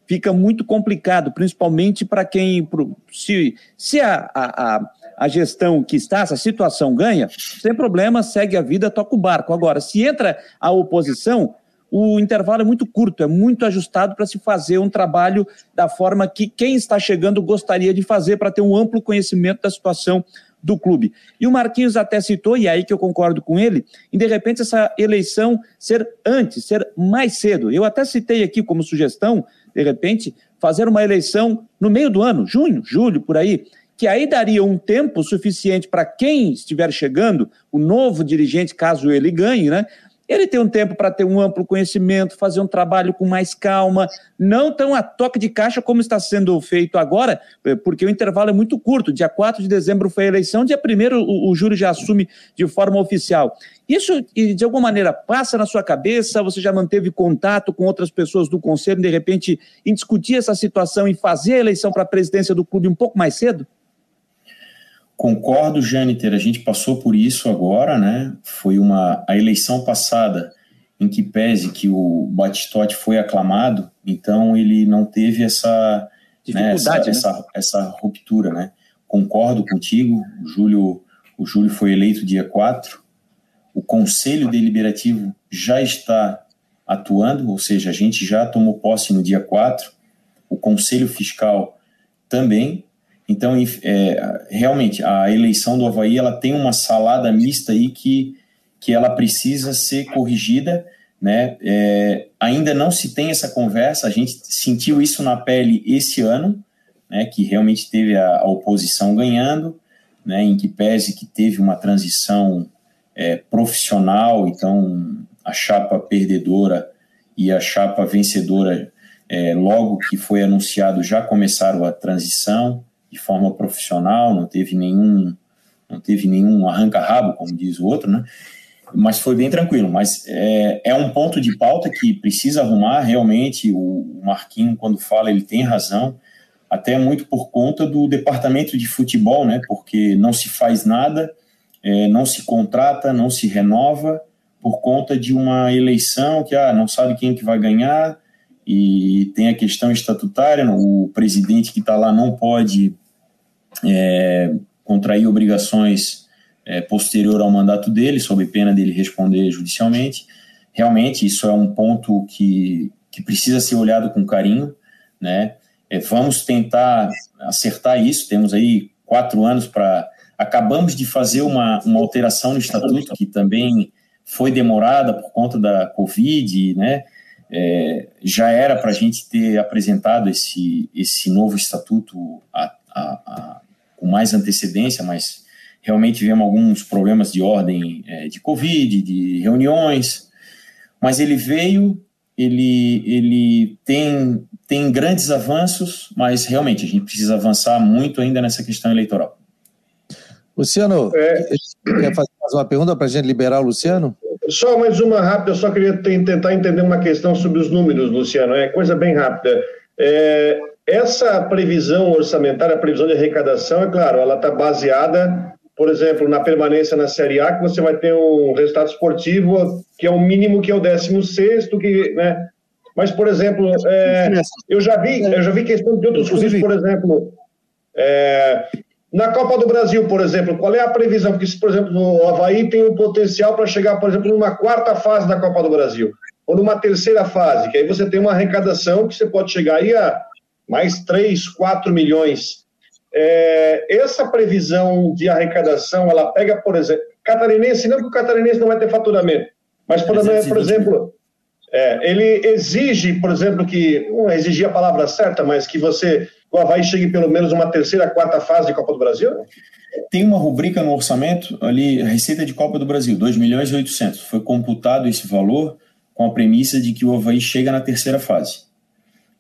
Speaker 2: fica muito complicado, principalmente para quem. Se, se a, a, a gestão que está, essa situação ganha, sem problema, segue a vida, toca o barco. Agora, se entra a oposição, o intervalo é muito curto, é muito ajustado para se fazer um trabalho da forma que quem está chegando gostaria de fazer para ter um amplo conhecimento da situação do clube. E o Marquinhos até citou, e é aí que eu concordo com ele, em de repente essa eleição ser antes, ser mais cedo. Eu até citei aqui como sugestão, de repente, fazer uma eleição no meio do ano, junho, julho, por aí, que aí daria um tempo suficiente para quem estiver chegando, o novo dirigente, caso ele ganhe, né, ele tem um tempo para ter um amplo conhecimento, fazer um trabalho com mais calma, não tão a toque de caixa como está sendo feito agora, eh, porque o intervalo é muito curto. Dia 4 de dezembro foi a eleição, dia 1 o, o júri já assume de forma oficial. Isso, de alguma maneira, passa na sua cabeça? Você já manteve contato com outras pessoas do conselho, de repente, em discutir essa situação e fazer a eleição para a presidência do clube um pouco mais cedo?
Speaker 4: Concordo, Jâniter, a gente passou por isso agora, né? Foi uma a eleição passada em que pese que o Batistotti foi aclamado, então ele não teve essa né, essa, né? essa, essa, ruptura, né? Concordo contigo, o Júlio, o Júlio foi eleito dia 4, o Conselho Deliberativo já está atuando, ou seja, a gente já tomou posse no dia 4, o Conselho Fiscal também, então, é, realmente, a eleição do Havaí ela tem uma salada mista aí que, que ela precisa ser corrigida. Né? É, ainda não se tem essa conversa, a gente sentiu isso na pele esse ano, né, que realmente teve a, a oposição ganhando, né, em que pese que teve uma transição é, profissional, então a chapa perdedora e a chapa vencedora, é, logo que foi anunciado, já começaram a transição de forma profissional, não teve nenhum não teve nenhum arranca-rabo, como diz o outro, né? Mas foi bem tranquilo. Mas é, é um ponto de pauta que precisa arrumar realmente. O Marquinho, quando fala, ele tem razão, até muito por conta do departamento de futebol, né? Porque não se faz nada, é, não se contrata, não se renova por conta de uma eleição que ah, não sabe quem que vai ganhar e tem a questão estatutária, o presidente que está lá não pode é, contrair obrigações é, posterior ao mandato dele, sob pena dele responder judicialmente. Realmente, isso é um ponto que, que precisa ser olhado com carinho, né? É, vamos tentar acertar isso. Temos aí quatro anos para. Acabamos de fazer uma, uma alteração no estatuto que também foi demorada por conta da Covid, né? É, já era para a gente ter apresentado esse, esse novo estatuto a, a, com mais antecedência, mas realmente tivemos alguns problemas de ordem é, de Covid, de reuniões, mas ele veio, ele, ele tem, tem grandes avanços, mas realmente a gente precisa avançar muito ainda nessa questão eleitoral.
Speaker 1: Luciano, é... quer fazer mais uma pergunta para a gente liberar o Luciano?
Speaker 3: Só mais uma rápida, eu só queria tentar entender uma questão sobre os números, Luciano, é coisa bem rápida. É, essa previsão orçamentária, a previsão de arrecadação, é claro, ela está baseada, por exemplo, na permanência na Série A, que você vai ter um resultado esportivo que é o mínimo, que é o 16 que, né? Mas, por exemplo, é, eu já vi, eu já vi questão de outros clubes, por exemplo, é, na Copa do Brasil, por exemplo, qual é a previsão? Porque, se, por exemplo, o Havaí tem um potencial para chegar, por exemplo, numa quarta fase da Copa do Brasil, ou numa terceira fase, que aí você tem uma arrecadação que você pode chegar aí a mais 3, 4 milhões. É, essa previsão de arrecadação, ela pega, por exemplo, catarinense, não que o catarinense não vai ter faturamento, mas, por, por exemplo, é, ele exige, por exemplo, que, não exigir a palavra certa, mas que você, o Havaí chegue pelo menos uma terceira, quarta fase de Copa do Brasil?
Speaker 4: Tem uma rubrica no orçamento ali, Receita de Copa do Brasil, 2 milhões e 800. Foi computado esse valor com a premissa de que o Havaí chega na terceira fase.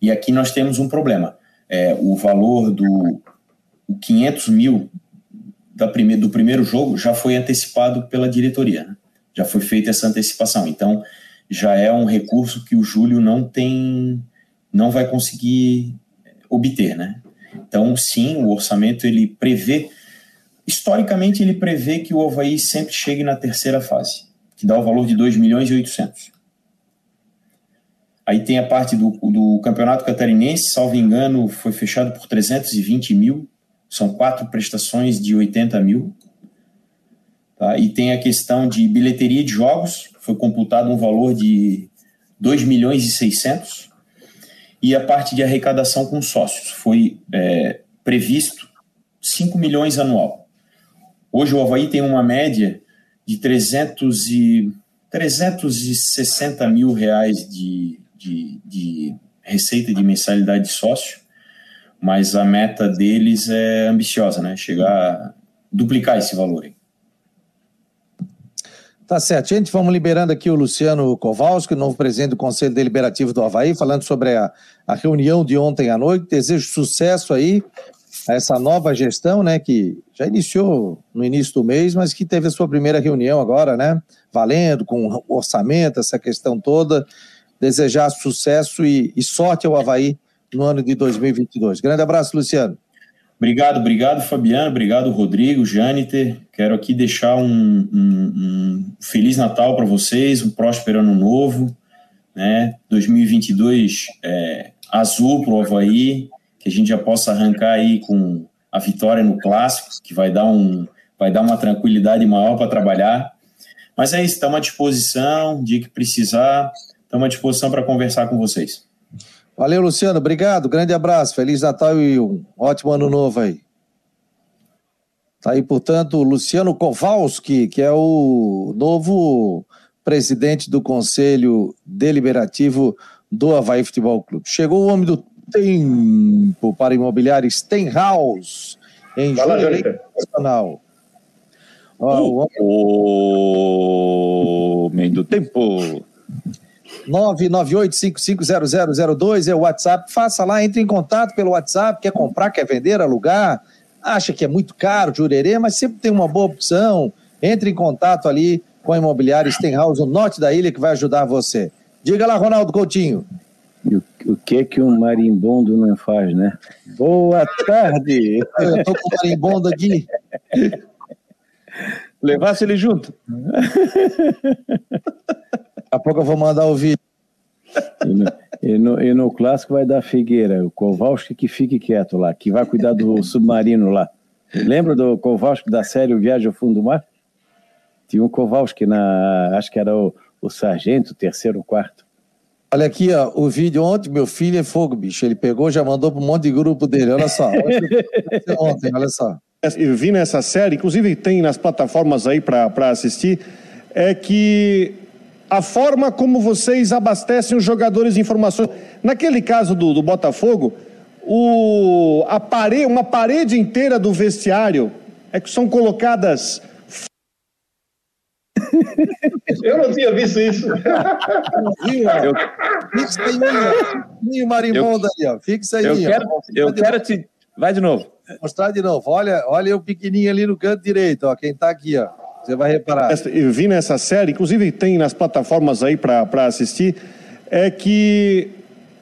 Speaker 4: E aqui nós temos um problema. É, o valor do o 500 mil da prime, do primeiro jogo já foi antecipado pela diretoria. Né? Já foi feita essa antecipação. Então, já é um recurso que o Júlio não tem, não vai conseguir obter, né? Então, sim, o orçamento ele prevê, historicamente ele prevê que o Havaí sempre chegue na terceira fase, que dá o valor de 2 milhões e 800. Aí tem a parte do, do campeonato catarinense, salvo engano, foi fechado por 320 mil, são quatro prestações de 80 mil. Tá? E tem a questão de bilheteria de jogos, foi computado um valor de 2 milhões e 600. E a parte de arrecadação com sócios, foi é, previsto 5 milhões anual. Hoje o Havaí tem uma média de 300 e, 360 mil reais de, de, de receita de mensalidade de sócio, mas a meta deles é ambiciosa, né? Chegar a duplicar esse valor. Aí.
Speaker 1: Tá certo. Gente, vamos liberando aqui o Luciano Kowalski, novo presidente do Conselho Deliberativo do Havaí, falando sobre a, a reunião de ontem à noite. Desejo sucesso aí a essa nova gestão, né, que já iniciou no início do mês, mas que teve a sua primeira reunião agora, né, valendo, com orçamento, essa questão toda desejar sucesso e, e sorte ao Havaí no ano de 2022. Grande abraço, Luciano.
Speaker 4: Obrigado, obrigado, Fabiano, obrigado, Rodrigo, Jâniter. Quero aqui deixar um, um, um Feliz Natal para vocês, um próspero ano novo, né? 2022 é, azul para o Havaí, que a gente já possa arrancar aí com a vitória no Clássico, que vai dar, um, vai dar uma tranquilidade maior para trabalhar. Mas é isso, estamos à disposição, dia que precisar, estamos à disposição para conversar com vocês.
Speaker 1: Valeu, Luciano. Obrigado. Grande abraço. Feliz Natal e um ótimo ano novo aí. Tá aí, portanto, o Luciano Kowalski, que é o novo presidente do Conselho Deliberativo do Havaí Futebol Clube. Chegou o homem do tempo para imobiliário Stenhouse, em Jurerê Nacional.
Speaker 2: o homem do tempo.
Speaker 1: 998550002 é o WhatsApp. Faça lá, entre em contato pelo WhatsApp. Quer comprar, quer vender, alugar? Acha que é muito caro, Jurerê, mas sempre tem uma boa opção. Entre em contato ali com a imobiliária Stenhouse, o norte da ilha, que vai ajudar você. Diga lá, Ronaldo Coutinho.
Speaker 5: E o, o que que um marimbondo não faz, né? Boa tarde!
Speaker 1: Eu tô com o marimbondo aqui.
Speaker 2: Levasse ele junto.
Speaker 1: a pouco eu vou mandar o vídeo.
Speaker 5: E no, e, no, e no, clássico vai dar Figueira, o Kowalski que fique quieto lá, que vai cuidar do submarino lá. Lembra do Kowalski da série O Viagem ao Fundo do Mar? Tinha um Kowalski na. Acho que era o, o sargento, terceiro, quarto.
Speaker 1: Olha aqui, ó, o vídeo ontem, meu filho é fogo, bicho. Ele pegou, já mandou para um monte de grupo dele. Olha só. ontem, olha só.
Speaker 6: Eu vi nessa série, inclusive tem nas plataformas aí para assistir, é que a forma como vocês abastecem os jogadores de informações. Naquele caso do, do Botafogo, o, a parede, uma parede inteira do vestiário é que são colocadas.
Speaker 3: Eu não tinha visto isso.
Speaker 1: Fixa aí, ó. marimbondo aí, ó. Fixa aí.
Speaker 2: Eu quero, eu quero te. Vai de novo.
Speaker 1: Mostrar de novo. Olha, olha o pequenininho ali no canto direito, ó. Quem tá aqui, ó. Você vai reparar.
Speaker 6: Eu vi nessa série, inclusive tem nas plataformas aí para assistir, é que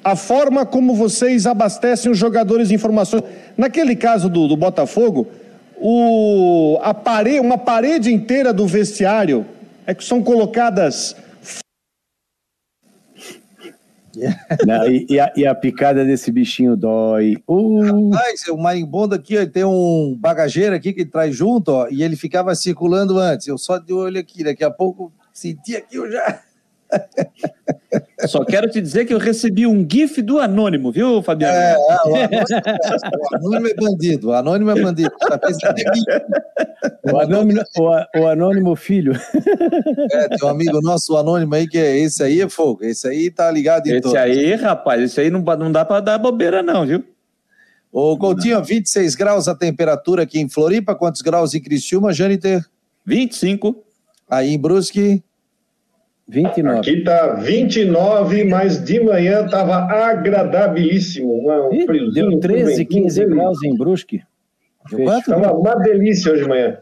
Speaker 6: a forma como vocês abastecem os jogadores de informações. Naquele caso do, do Botafogo, o, a parede, uma parede inteira do vestiário é que são colocadas
Speaker 5: Não, e, e, a, e, a, picada desse bichinho dói.
Speaker 1: Uh. Rapaz, o marimbondo aqui, tem um bagageiro aqui que ele traz junto, ó, e ele ficava circulando antes. Eu só de olho aqui, daqui a pouco senti aqui, eu já.
Speaker 2: Só quero te dizer que eu recebi um GIF do Anônimo, viu, Fabiano? É,
Speaker 1: o, anônimo, é bandido, o Anônimo é bandido.
Speaker 5: o, anônimo, o, o Anônimo Filho.
Speaker 1: É, tem um amigo nosso, o Anônimo aí, que é esse aí é fogo, esse aí tá ligado em
Speaker 2: Esse todo. aí, rapaz, esse aí não, não dá para dar bobeira não, viu?
Speaker 1: O Coutinho, 26 graus a temperatura aqui em Floripa, quantos graus em Criciúma, Jâniter?
Speaker 2: 25.
Speaker 1: Aí em Brusque?
Speaker 3: 29. Aqui está 29, mas de manhã estava agradabilíssimo. Um
Speaker 5: Ih, deu 13, 15 graus em Brusque.
Speaker 3: Estava uma delícia hoje de manhã.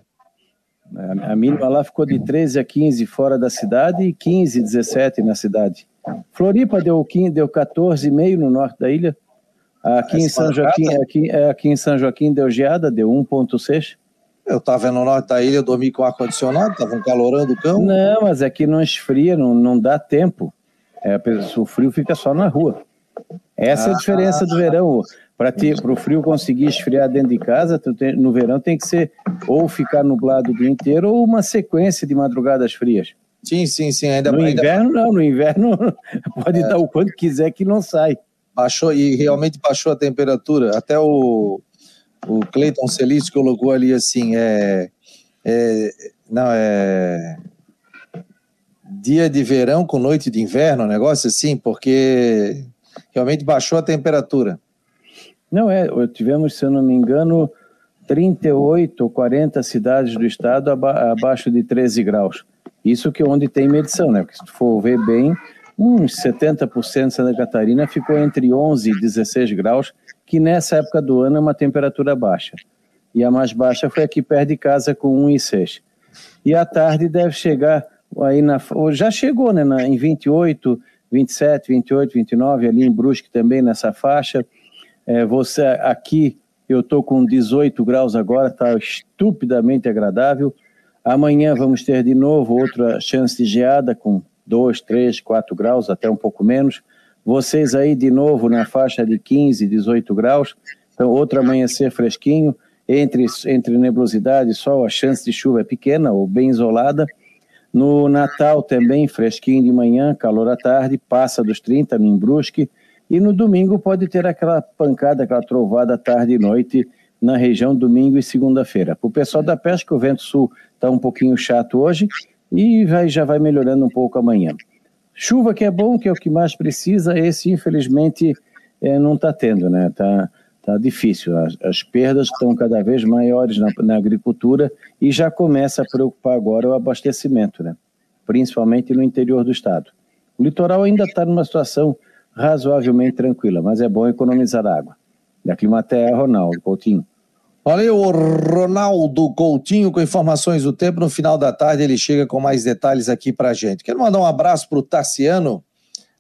Speaker 5: A mínima lá ficou de 13 a 15 fora da cidade e 15, 17 na cidade. Floripa deu, 15, deu 14,5 no norte da ilha. Aqui em, São Joaquim, aqui, é, aqui em São Joaquim deu geada, deu 1,6.
Speaker 1: Eu estava no norte da ilha, eu dormi com ar-condicionado, estava um calorão do cão.
Speaker 5: Não, mas aqui não esfria, não, não dá tempo. É, o frio fica só na rua. Essa é a diferença do verão. Para o frio conseguir esfriar dentro de casa, tem, no verão tem que ser ou ficar nublado o dia inteiro ou uma sequência de madrugadas frias.
Speaker 1: Sim, sim, sim. Ainda,
Speaker 5: no
Speaker 1: ainda...
Speaker 5: inverno, não. No inverno pode é. dar o quanto quiser que não sai.
Speaker 1: Baixou, e realmente baixou a temperatura. Até o, o Cleiton Celis colocou ali assim, é, é, não, é dia de verão com noite de inverno, um negócio assim, porque realmente baixou a temperatura.
Speaker 5: Não, é, tivemos, se eu não me engano, 38 ou 40 cidades do estado aba abaixo de 13 graus. Isso que é onde tem medição, né? Porque se tu for ver bem, uns 70% de Santa Catarina ficou entre 11 e 16 graus, que nessa época do ano é uma temperatura baixa. E a mais baixa foi aqui perto de casa com 1,6. E à tarde deve chegar aí na já chegou, né, na, em 28, 27, 28, 29 ali em Brusque também nessa faixa. É, você aqui eu tô com 18 graus agora, está estupidamente agradável. Amanhã vamos ter de novo outra chance de geada com 2, 3, 4 graus, até um pouco menos. Vocês aí de novo na faixa de 15, 18 graus. Então, outro amanhecer fresquinho. Entre, entre nebulosidade e sol, a chance de chuva é pequena ou bem isolada. No Natal também, fresquinho de manhã, calor à tarde, passa dos 30 no Brusque. E no domingo pode ter aquela pancada, aquela trovada tarde e noite na região domingo e segunda-feira. Para o pessoal da pesca, o vento sul está um pouquinho chato hoje e vai, já vai melhorando um pouco amanhã. Chuva que é bom, que é o que mais precisa, esse infelizmente é, não está tendo, né? Está tá difícil. As, as, perdas estão cada vez maiores na, na, agricultura e já começa a preocupar agora o abastecimento, né? Principalmente no interior do estado. O litoral ainda está numa situação razoavelmente tranquila, mas é bom economizar água. Da Climatea, Ronaldo Coutinho.
Speaker 1: Olha o Ronaldo Coutinho com informações do tempo. No final da tarde ele chega com mais detalhes aqui para gente. Quero mandar um abraço para o Tassiano,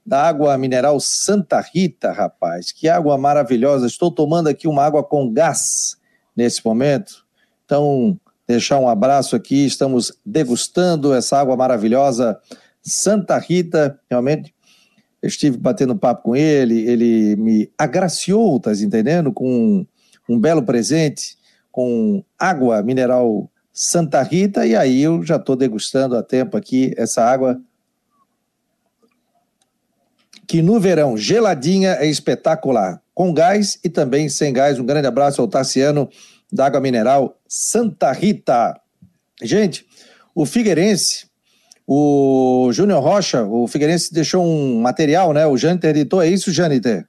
Speaker 1: da água mineral Santa Rita, rapaz. Que água maravilhosa. Estou tomando aqui uma água com gás nesse momento. Então, deixar um abraço aqui. Estamos degustando essa água maravilhosa Santa Rita. Realmente, eu estive batendo papo com ele. Ele me agraciou, tá entendendo? Com um belo presente com água mineral Santa Rita, e aí eu já estou degustando há tempo aqui essa água que no verão geladinha é espetacular, com gás e também sem gás. Um grande abraço ao Tassiano da Água Mineral Santa Rita. Gente, o Figueirense, o Júnior Rocha, o Figueirense deixou um material, né? O Jâniter editou, é isso, Jâniter?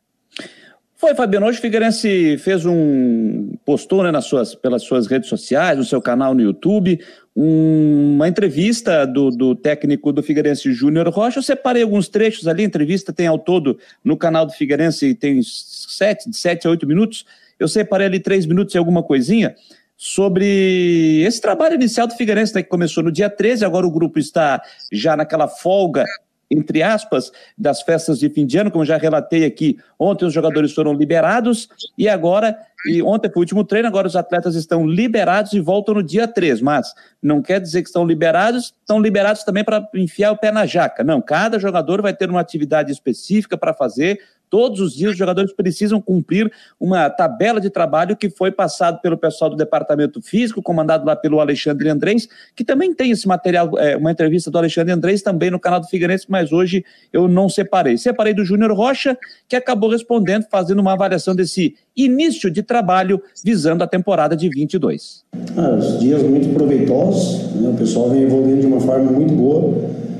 Speaker 2: Foi, Fabiano. Hoje o Figueirense fez um. postou né, nas suas, pelas suas redes sociais, no seu canal no YouTube, um, uma entrevista do, do técnico do Figueirense, Júnior Rocha. Eu separei alguns trechos ali, a entrevista tem ao todo no canal do Figueirense, tem sete, de sete a oito minutos. Eu separei ali três minutos e alguma coisinha sobre esse trabalho inicial do Figueirense, né, que começou no dia 13, agora o grupo está já naquela folga entre aspas, das festas de fim de ano, como já relatei aqui, ontem os jogadores foram liberados e agora, e ontem foi o último treino, agora os atletas estão liberados e voltam no dia 3, mas não quer dizer que estão liberados, estão liberados também para enfiar o pé na jaca. Não, cada jogador vai ter uma atividade específica para fazer, Todos os dias os jogadores precisam cumprir uma tabela de trabalho que foi passado pelo pessoal do departamento físico, comandado lá pelo Alexandre Andrés, que também tem esse material, é, uma entrevista do Alexandre Andrés também no canal do Figueirense, mas hoje eu não separei. Separei do Júnior Rocha, que acabou respondendo, fazendo uma avaliação desse início de trabalho visando a temporada de 22.
Speaker 7: Ah, os dias muito proveitosos, né? o pessoal vem evoluindo de uma forma muito boa.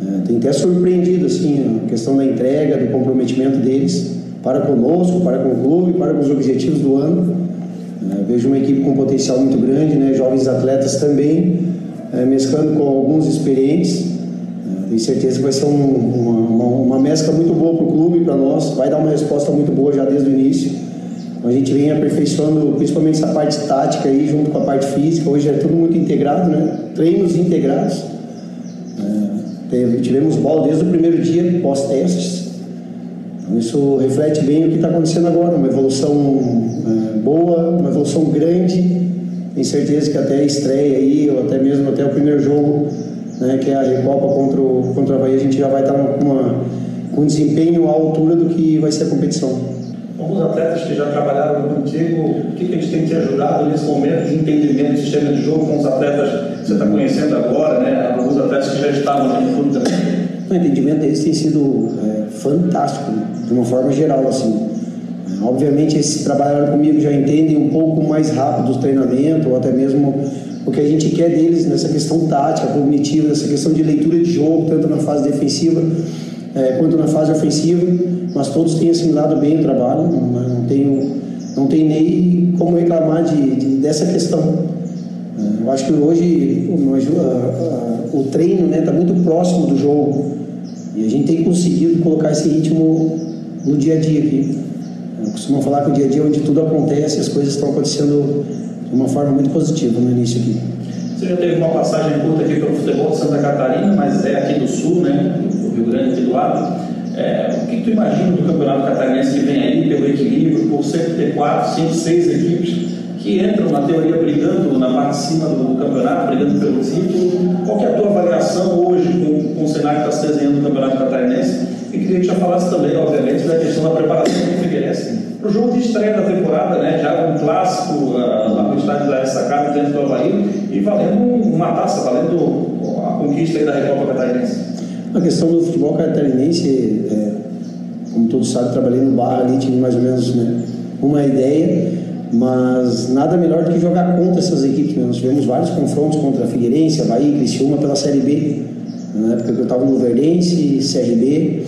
Speaker 7: É, tem até surpreendido assim, a questão da entrega, do comprometimento deles para conosco, para com o clube, para com os objetivos do ano. É, vejo uma equipe com potencial muito grande, né? jovens atletas também, é, mesclando com alguns experientes. Tenho certeza que vai ser um, uma, uma, uma, mescla muito boa para o clube, para nós, vai dar uma resposta muito boa já desde o início. A gente vem aperfeiçoando principalmente essa parte tática aí, junto com a parte física. Hoje é tudo muito integrado, né? Treinos integrados. Teve, tivemos bola desde o primeiro dia pós-testes. Então, isso reflete bem o que está acontecendo agora, uma evolução é, boa, uma evolução grande. Tenho certeza que até a estreia aí, ou até mesmo até o primeiro jogo, né, que é a Recopa contra o, contra o Havaí, a gente já vai estar tá com com desempenho à altura do que vai ser a competição.
Speaker 8: Alguns atletas que já trabalharam contigo, o que, que eles têm te ajudado nesse momento de entendimento do sistema de jogo com os atletas que você está conhecendo agora, né? alguns atletas que já estavam no fundo também?
Speaker 7: O entendimento deles tem sido é, fantástico, de uma forma geral, assim. Obviamente, esses que trabalharam comigo já entendem um pouco mais rápido o treinamento, ou até mesmo o que a gente quer deles nessa questão tática, cognitiva, nessa questão de leitura de jogo, tanto na fase defensiva é, quanto na fase ofensiva, mas todos têm assimilado bem o trabalho, não, não, tenho, não tem nem como reclamar de, de dessa questão. É, eu acho que hoje o, o treino está né, tá muito próximo do jogo e a gente tem conseguido colocar esse ritmo no dia a dia aqui. Eu costumo falar que o dia a dia é onde tudo acontece, as coisas estão acontecendo de uma forma muito positiva no início aqui.
Speaker 8: Você já teve uma passagem curta aqui pelo futebol de Santa Catarina, mas é aqui do Sul, né? Rio Grande do lado. É, o que tu imagina do campeonato catarinense que vem aí, pelo equilíbrio, por sempre ter quatro, cinco, seis equipes que entram, na teoria, brigando na parte de cima do campeonato, brigando pelo título? Qual é a tua avaliação hoje com, com o cenário que está se desenhando no campeonato catarinense? E queria que já falasse também, obviamente, da questão da preparação do Figueirense para o jogo de estreia da temporada, né? Já um clássico lá no estádio da Ressacada, dentro do Havaí, e valendo uma taça, valendo a conquista da Recopa Catarinense.
Speaker 7: A questão do futebol catarinense, é, como todos sabem, trabalhei no Barra ali, tive mais ou menos né, uma ideia, mas nada melhor do que jogar contra essas equipes. Né? Nós tivemos vários confrontos contra a Figueirense, Havaí, Criciúma pela Série B, na época que eu estava no Verdense, CRB.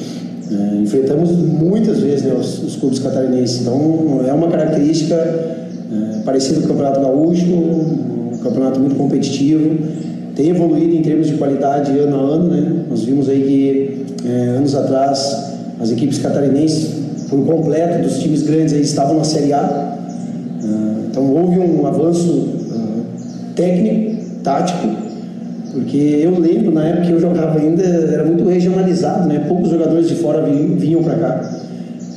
Speaker 7: É, enfrentamos muitas vezes né, os, os, clubes catarinenses, então é uma característica é, parecida com o Campeonato Gaúcho, um campeonato muito competitivo, tem evoluído em termos de qualidade ano a ano, né? Nós vimos aí que é, anos atrás as equipes catarinenses, por completo, dos times grandes aí estavam na Série A, é, então houve um avanço é, técnico, tático porque eu lembro, na época que eu jogava ainda, era muito regionalizado, né? Poucos jogadores de fora vinham, vinham para cá.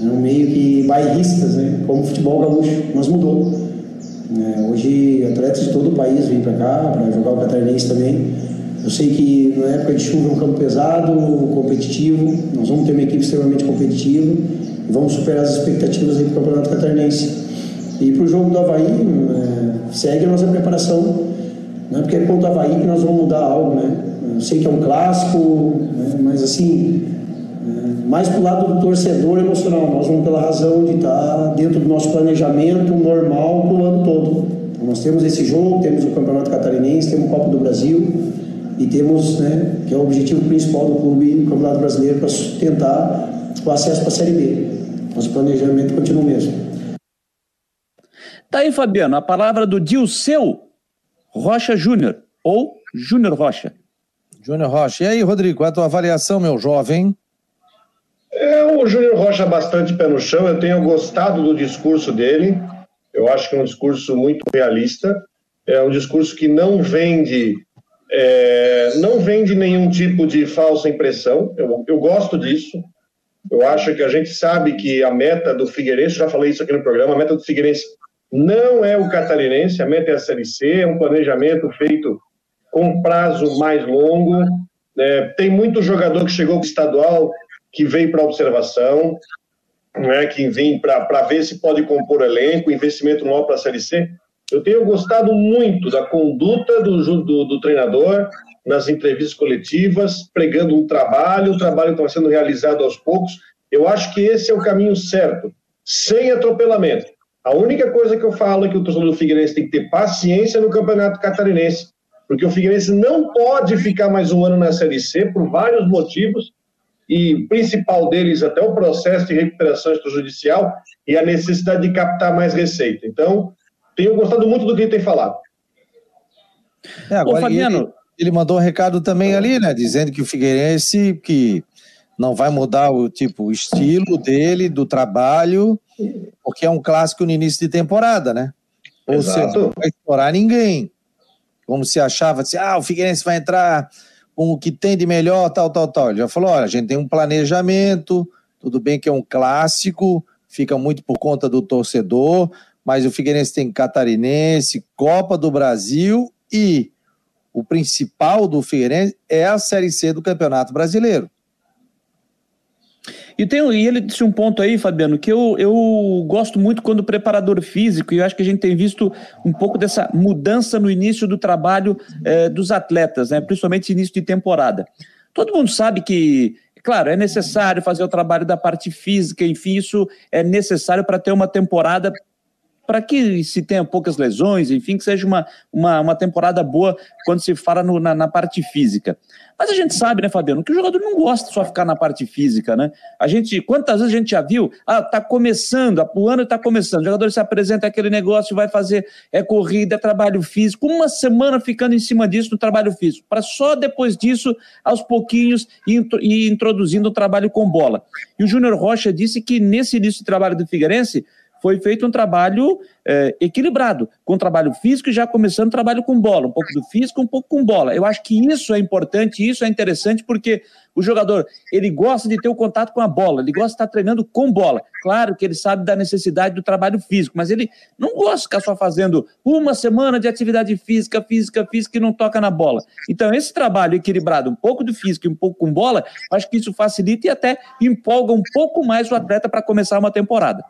Speaker 7: Eram meio que bairristas, né? Como o futebol gaúcho, mas mudou. É, hoje, atletas de todo o país vêm para cá, para jogar o catarinense também. Eu sei que na época de chuva é um campo pesado, competitivo. Nós vamos ter uma equipe extremamente competitiva e vamos superar as expectativas aí para o Campeonato Catarinense. E para o jogo do Havaí, é, segue a nossa preparação não é porque é contra o Havaí que nós vamos mudar algo, né? Eu sei que é um clássico, né? mas assim, mais para o lado do torcedor emocional, nós vamos pela razão de estar dentro do nosso planejamento normal para o ano todo. Então, nós temos esse jogo, temos o Campeonato Catarinense, temos o Copa do Brasil e temos, né, que é o objetivo principal do clube no Campeonato Brasileiro para sustentar o acesso para a Série B. Nosso planejamento continua o mesmo.
Speaker 2: Tá aí, Fabiano, a palavra do Dilceu Rocha Júnior ou Júnior Rocha.
Speaker 1: Júnior Rocha. E aí, Rodrigo, qual é a tua avaliação, meu jovem?
Speaker 3: É o Júnior Rocha bastante pé no chão. Eu tenho gostado do discurso dele. Eu acho que é um discurso muito realista. É um discurso que não vende, é, não vende nenhum tipo de falsa impressão. Eu, eu gosto disso. Eu acho que a gente sabe que a meta do Figueirense, já falei isso aqui no programa, a meta do Figueirense não é o catarinense, a meta é a Série C, é um planejamento feito com prazo mais longo. É, tem muito jogador que chegou estadual que veio para observação, né, que vem para ver se pode compor elenco, investimento maior para a Série C. Eu tenho gostado muito da conduta do, do, do treinador nas entrevistas coletivas, pregando um trabalho, o trabalho está sendo realizado aos poucos. Eu acho que esse é o caminho certo, sem atropelamento. A única coisa que eu falo é que o torcedor do Figueirense tem que ter paciência no Campeonato Catarinense, porque o Figueirense não pode ficar mais um ano na Série C por vários motivos, e principal deles até o processo de recuperação extrajudicial e a necessidade de captar mais receita. Então, tenho gostado muito do que ele tem falado.
Speaker 1: É, agora, Ô, Fabiano, ele, ele, mandou um recado também ali, né, dizendo que o Figueirense que não vai mudar o tipo o estilo dele do trabalho porque é um clássico no início de temporada, né? Ou Exato. seja, não vai estourar ninguém. Como se achava assim, ah, o Figueirense vai entrar com o que tem de melhor, tal, tal, tal. Ele já falou, olha, a gente tem um planejamento, tudo bem que é um clássico, fica muito por conta do torcedor, mas o Figueirense tem Catarinense, Copa do Brasil e o principal do Figueirense é a Série C do Campeonato Brasileiro.
Speaker 2: E, tem, e ele disse um ponto aí, Fabiano, que eu, eu gosto muito quando o preparador físico, e eu acho que a gente tem visto um pouco dessa mudança no início do trabalho eh, dos atletas, né, principalmente início de temporada. Todo mundo sabe que, claro, é necessário fazer o trabalho da parte física, enfim, isso é necessário para ter uma temporada para que se tenha poucas lesões, enfim, que seja uma, uma, uma temporada boa quando se fala no, na, na, parte física. Mas a gente sabe, né, Fabiano, que o jogador não gosta só ficar na parte física, né? A gente, quantas vezes a gente já viu, ah, tá começando, o ano tá começando, o jogador se apresenta aquele negócio, vai fazer é corrida, é trabalho físico, uma semana ficando em cima disso no trabalho físico, para só depois disso, aos pouquinhos, ir, ir introduzindo o trabalho com bola. E o Júnior Rocha disse que nesse início de trabalho do Figueirense, foi feito um trabalho é, equilibrado, com trabalho físico e já começando trabalho com bola, um pouco do físico, um pouco com bola. Eu acho que isso é importante, isso é interessante, porque o jogador, ele gosta de ter o contato com a bola, ele gosta de estar treinando com bola. Claro que ele sabe da necessidade do trabalho físico, mas ele não gosta de ficar só fazendo uma semana de atividade física, física, física e não toca na bola. Então, esse trabalho equilibrado, um pouco do físico e um pouco com bola, acho que isso facilita e até empolga um pouco mais o atleta para começar uma temporada.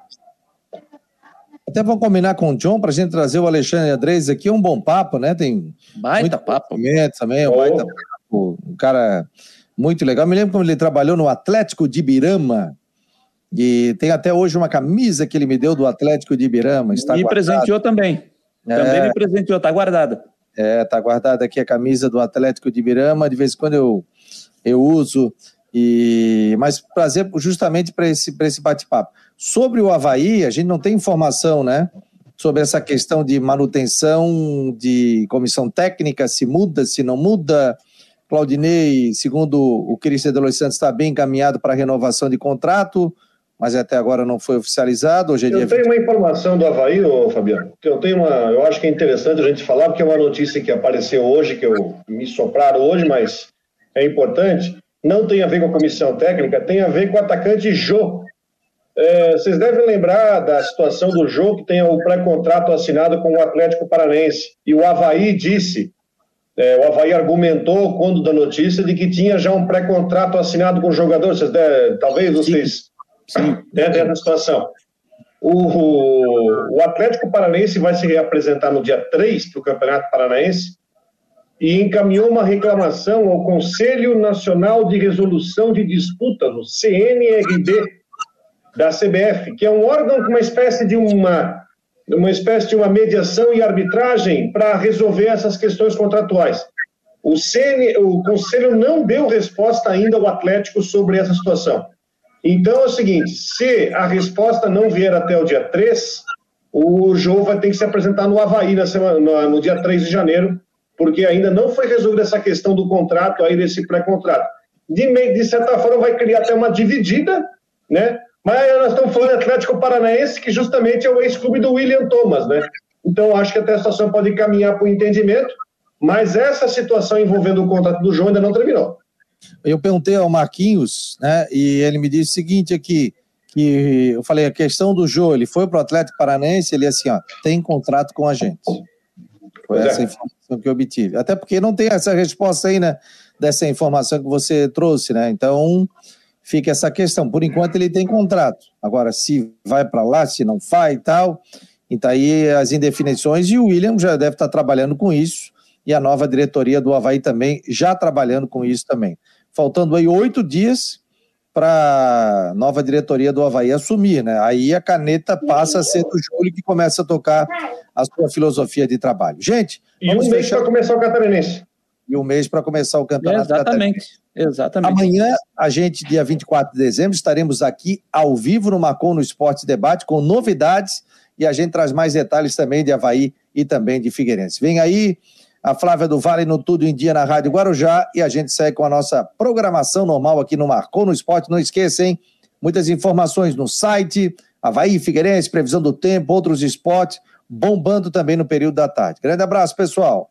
Speaker 1: Até vou combinar com o John para a gente trazer o Alexandre Andrés aqui, um bom papo, né? Tem
Speaker 2: baita papo
Speaker 1: também, um baita papo, um cara muito legal. Me lembro quando ele trabalhou no Atlético de Ibirama. E tem até hoje uma camisa que ele me deu do Atlético de Ibirama. Está
Speaker 2: me presenteou também. É, também me presenteou, está guardada.
Speaker 1: É, está guardada aqui a camisa do Atlético de Ibirama. De vez em quando eu, eu uso. E mas prazer justamente para esse, esse bate-papo. Sobre o Havaí, a gente não tem informação, né? Sobre essa questão de manutenção de comissão técnica, se muda, se não muda. Claudinei, segundo o Cristian de Los Santos, está bem encaminhado para renovação de contrato, mas até agora não foi oficializado. Hoje é
Speaker 3: eu tenho 20... uma informação do Havaí, ô, Fabiano, eu tenho uma. Eu acho que é interessante a gente falar, porque é uma notícia que apareceu hoje, que eu me sopraram hoje, mas é importante. Não tem a ver com a comissão técnica, tem a ver com o atacante Jô, é, vocês devem lembrar da situação do jogo que tem o pré-contrato assinado com o Atlético Paranense. E o Havaí disse, é, o Havaí argumentou quando da notícia de que tinha já um pré-contrato assinado com o jogador. Vocês devem, talvez vocês Sim. essa situação. O, o Atlético Paranense vai se reapresentar no dia 3 para o Campeonato Paranaense e encaminhou uma reclamação ao Conselho Nacional de Resolução de Disputas, o CNRD, da CBF, que é um órgão com uma espécie de uma, uma espécie de uma mediação e arbitragem para resolver essas questões contratuais. O, CN, o Conselho não deu resposta ainda ao Atlético sobre essa situação. Então é o seguinte: se a resposta não vier até o dia 3, o jogo vai ter que se apresentar no Havaí na semana, no, dia 3 de janeiro, porque ainda não foi resolvida essa questão do contrato, aí desse pré-contrato. De, de certa forma, vai criar até uma dividida, né? Mas nós estamos falando de Atlético Paranaense, que justamente é o ex-clube do William Thomas, né? Então, acho que até a situação pode caminhar para o entendimento, mas essa situação envolvendo o contrato do João ainda não terminou.
Speaker 1: Eu perguntei ao Marquinhos, né, e ele me disse o seguinte aqui, que eu falei, a questão do João, ele foi para o Atlético Paranaense, ele assim, ó, tem contrato com a gente. Foi pois essa é. informação que eu obtive. Até porque não tem essa resposta aí, né, dessa informação que você trouxe, né, então fica essa questão. Por enquanto ele tem contrato. Agora, se vai para lá, se não vai e tal, então aí as indefinições e o William já deve estar trabalhando com isso e a nova diretoria do Havaí também já trabalhando com isso também. Faltando aí oito dias para a nova diretoria do Havaí assumir, né? Aí a caneta passa a ser do Júlio que começa a tocar a sua filosofia de trabalho. Gente,
Speaker 3: e um mês para começar o Catarinense.
Speaker 1: E um mês para começar o campeonato.
Speaker 2: Exatamente. Exatamente.
Speaker 1: Amanhã, a gente, dia 24 de dezembro, estaremos aqui ao vivo no Marcon no Esporte Debate com novidades e a gente traz mais detalhes também de Havaí e também de Figueirense. Vem aí a Flávia do Vale no Tudo em Dia na Rádio Guarujá e a gente segue com a nossa programação normal aqui no Marcon no Esporte. Não esqueça, hein? Muitas informações no site, Havaí, Figueirense, previsão do tempo, outros esportes, bombando também no período da tarde. Grande abraço, pessoal.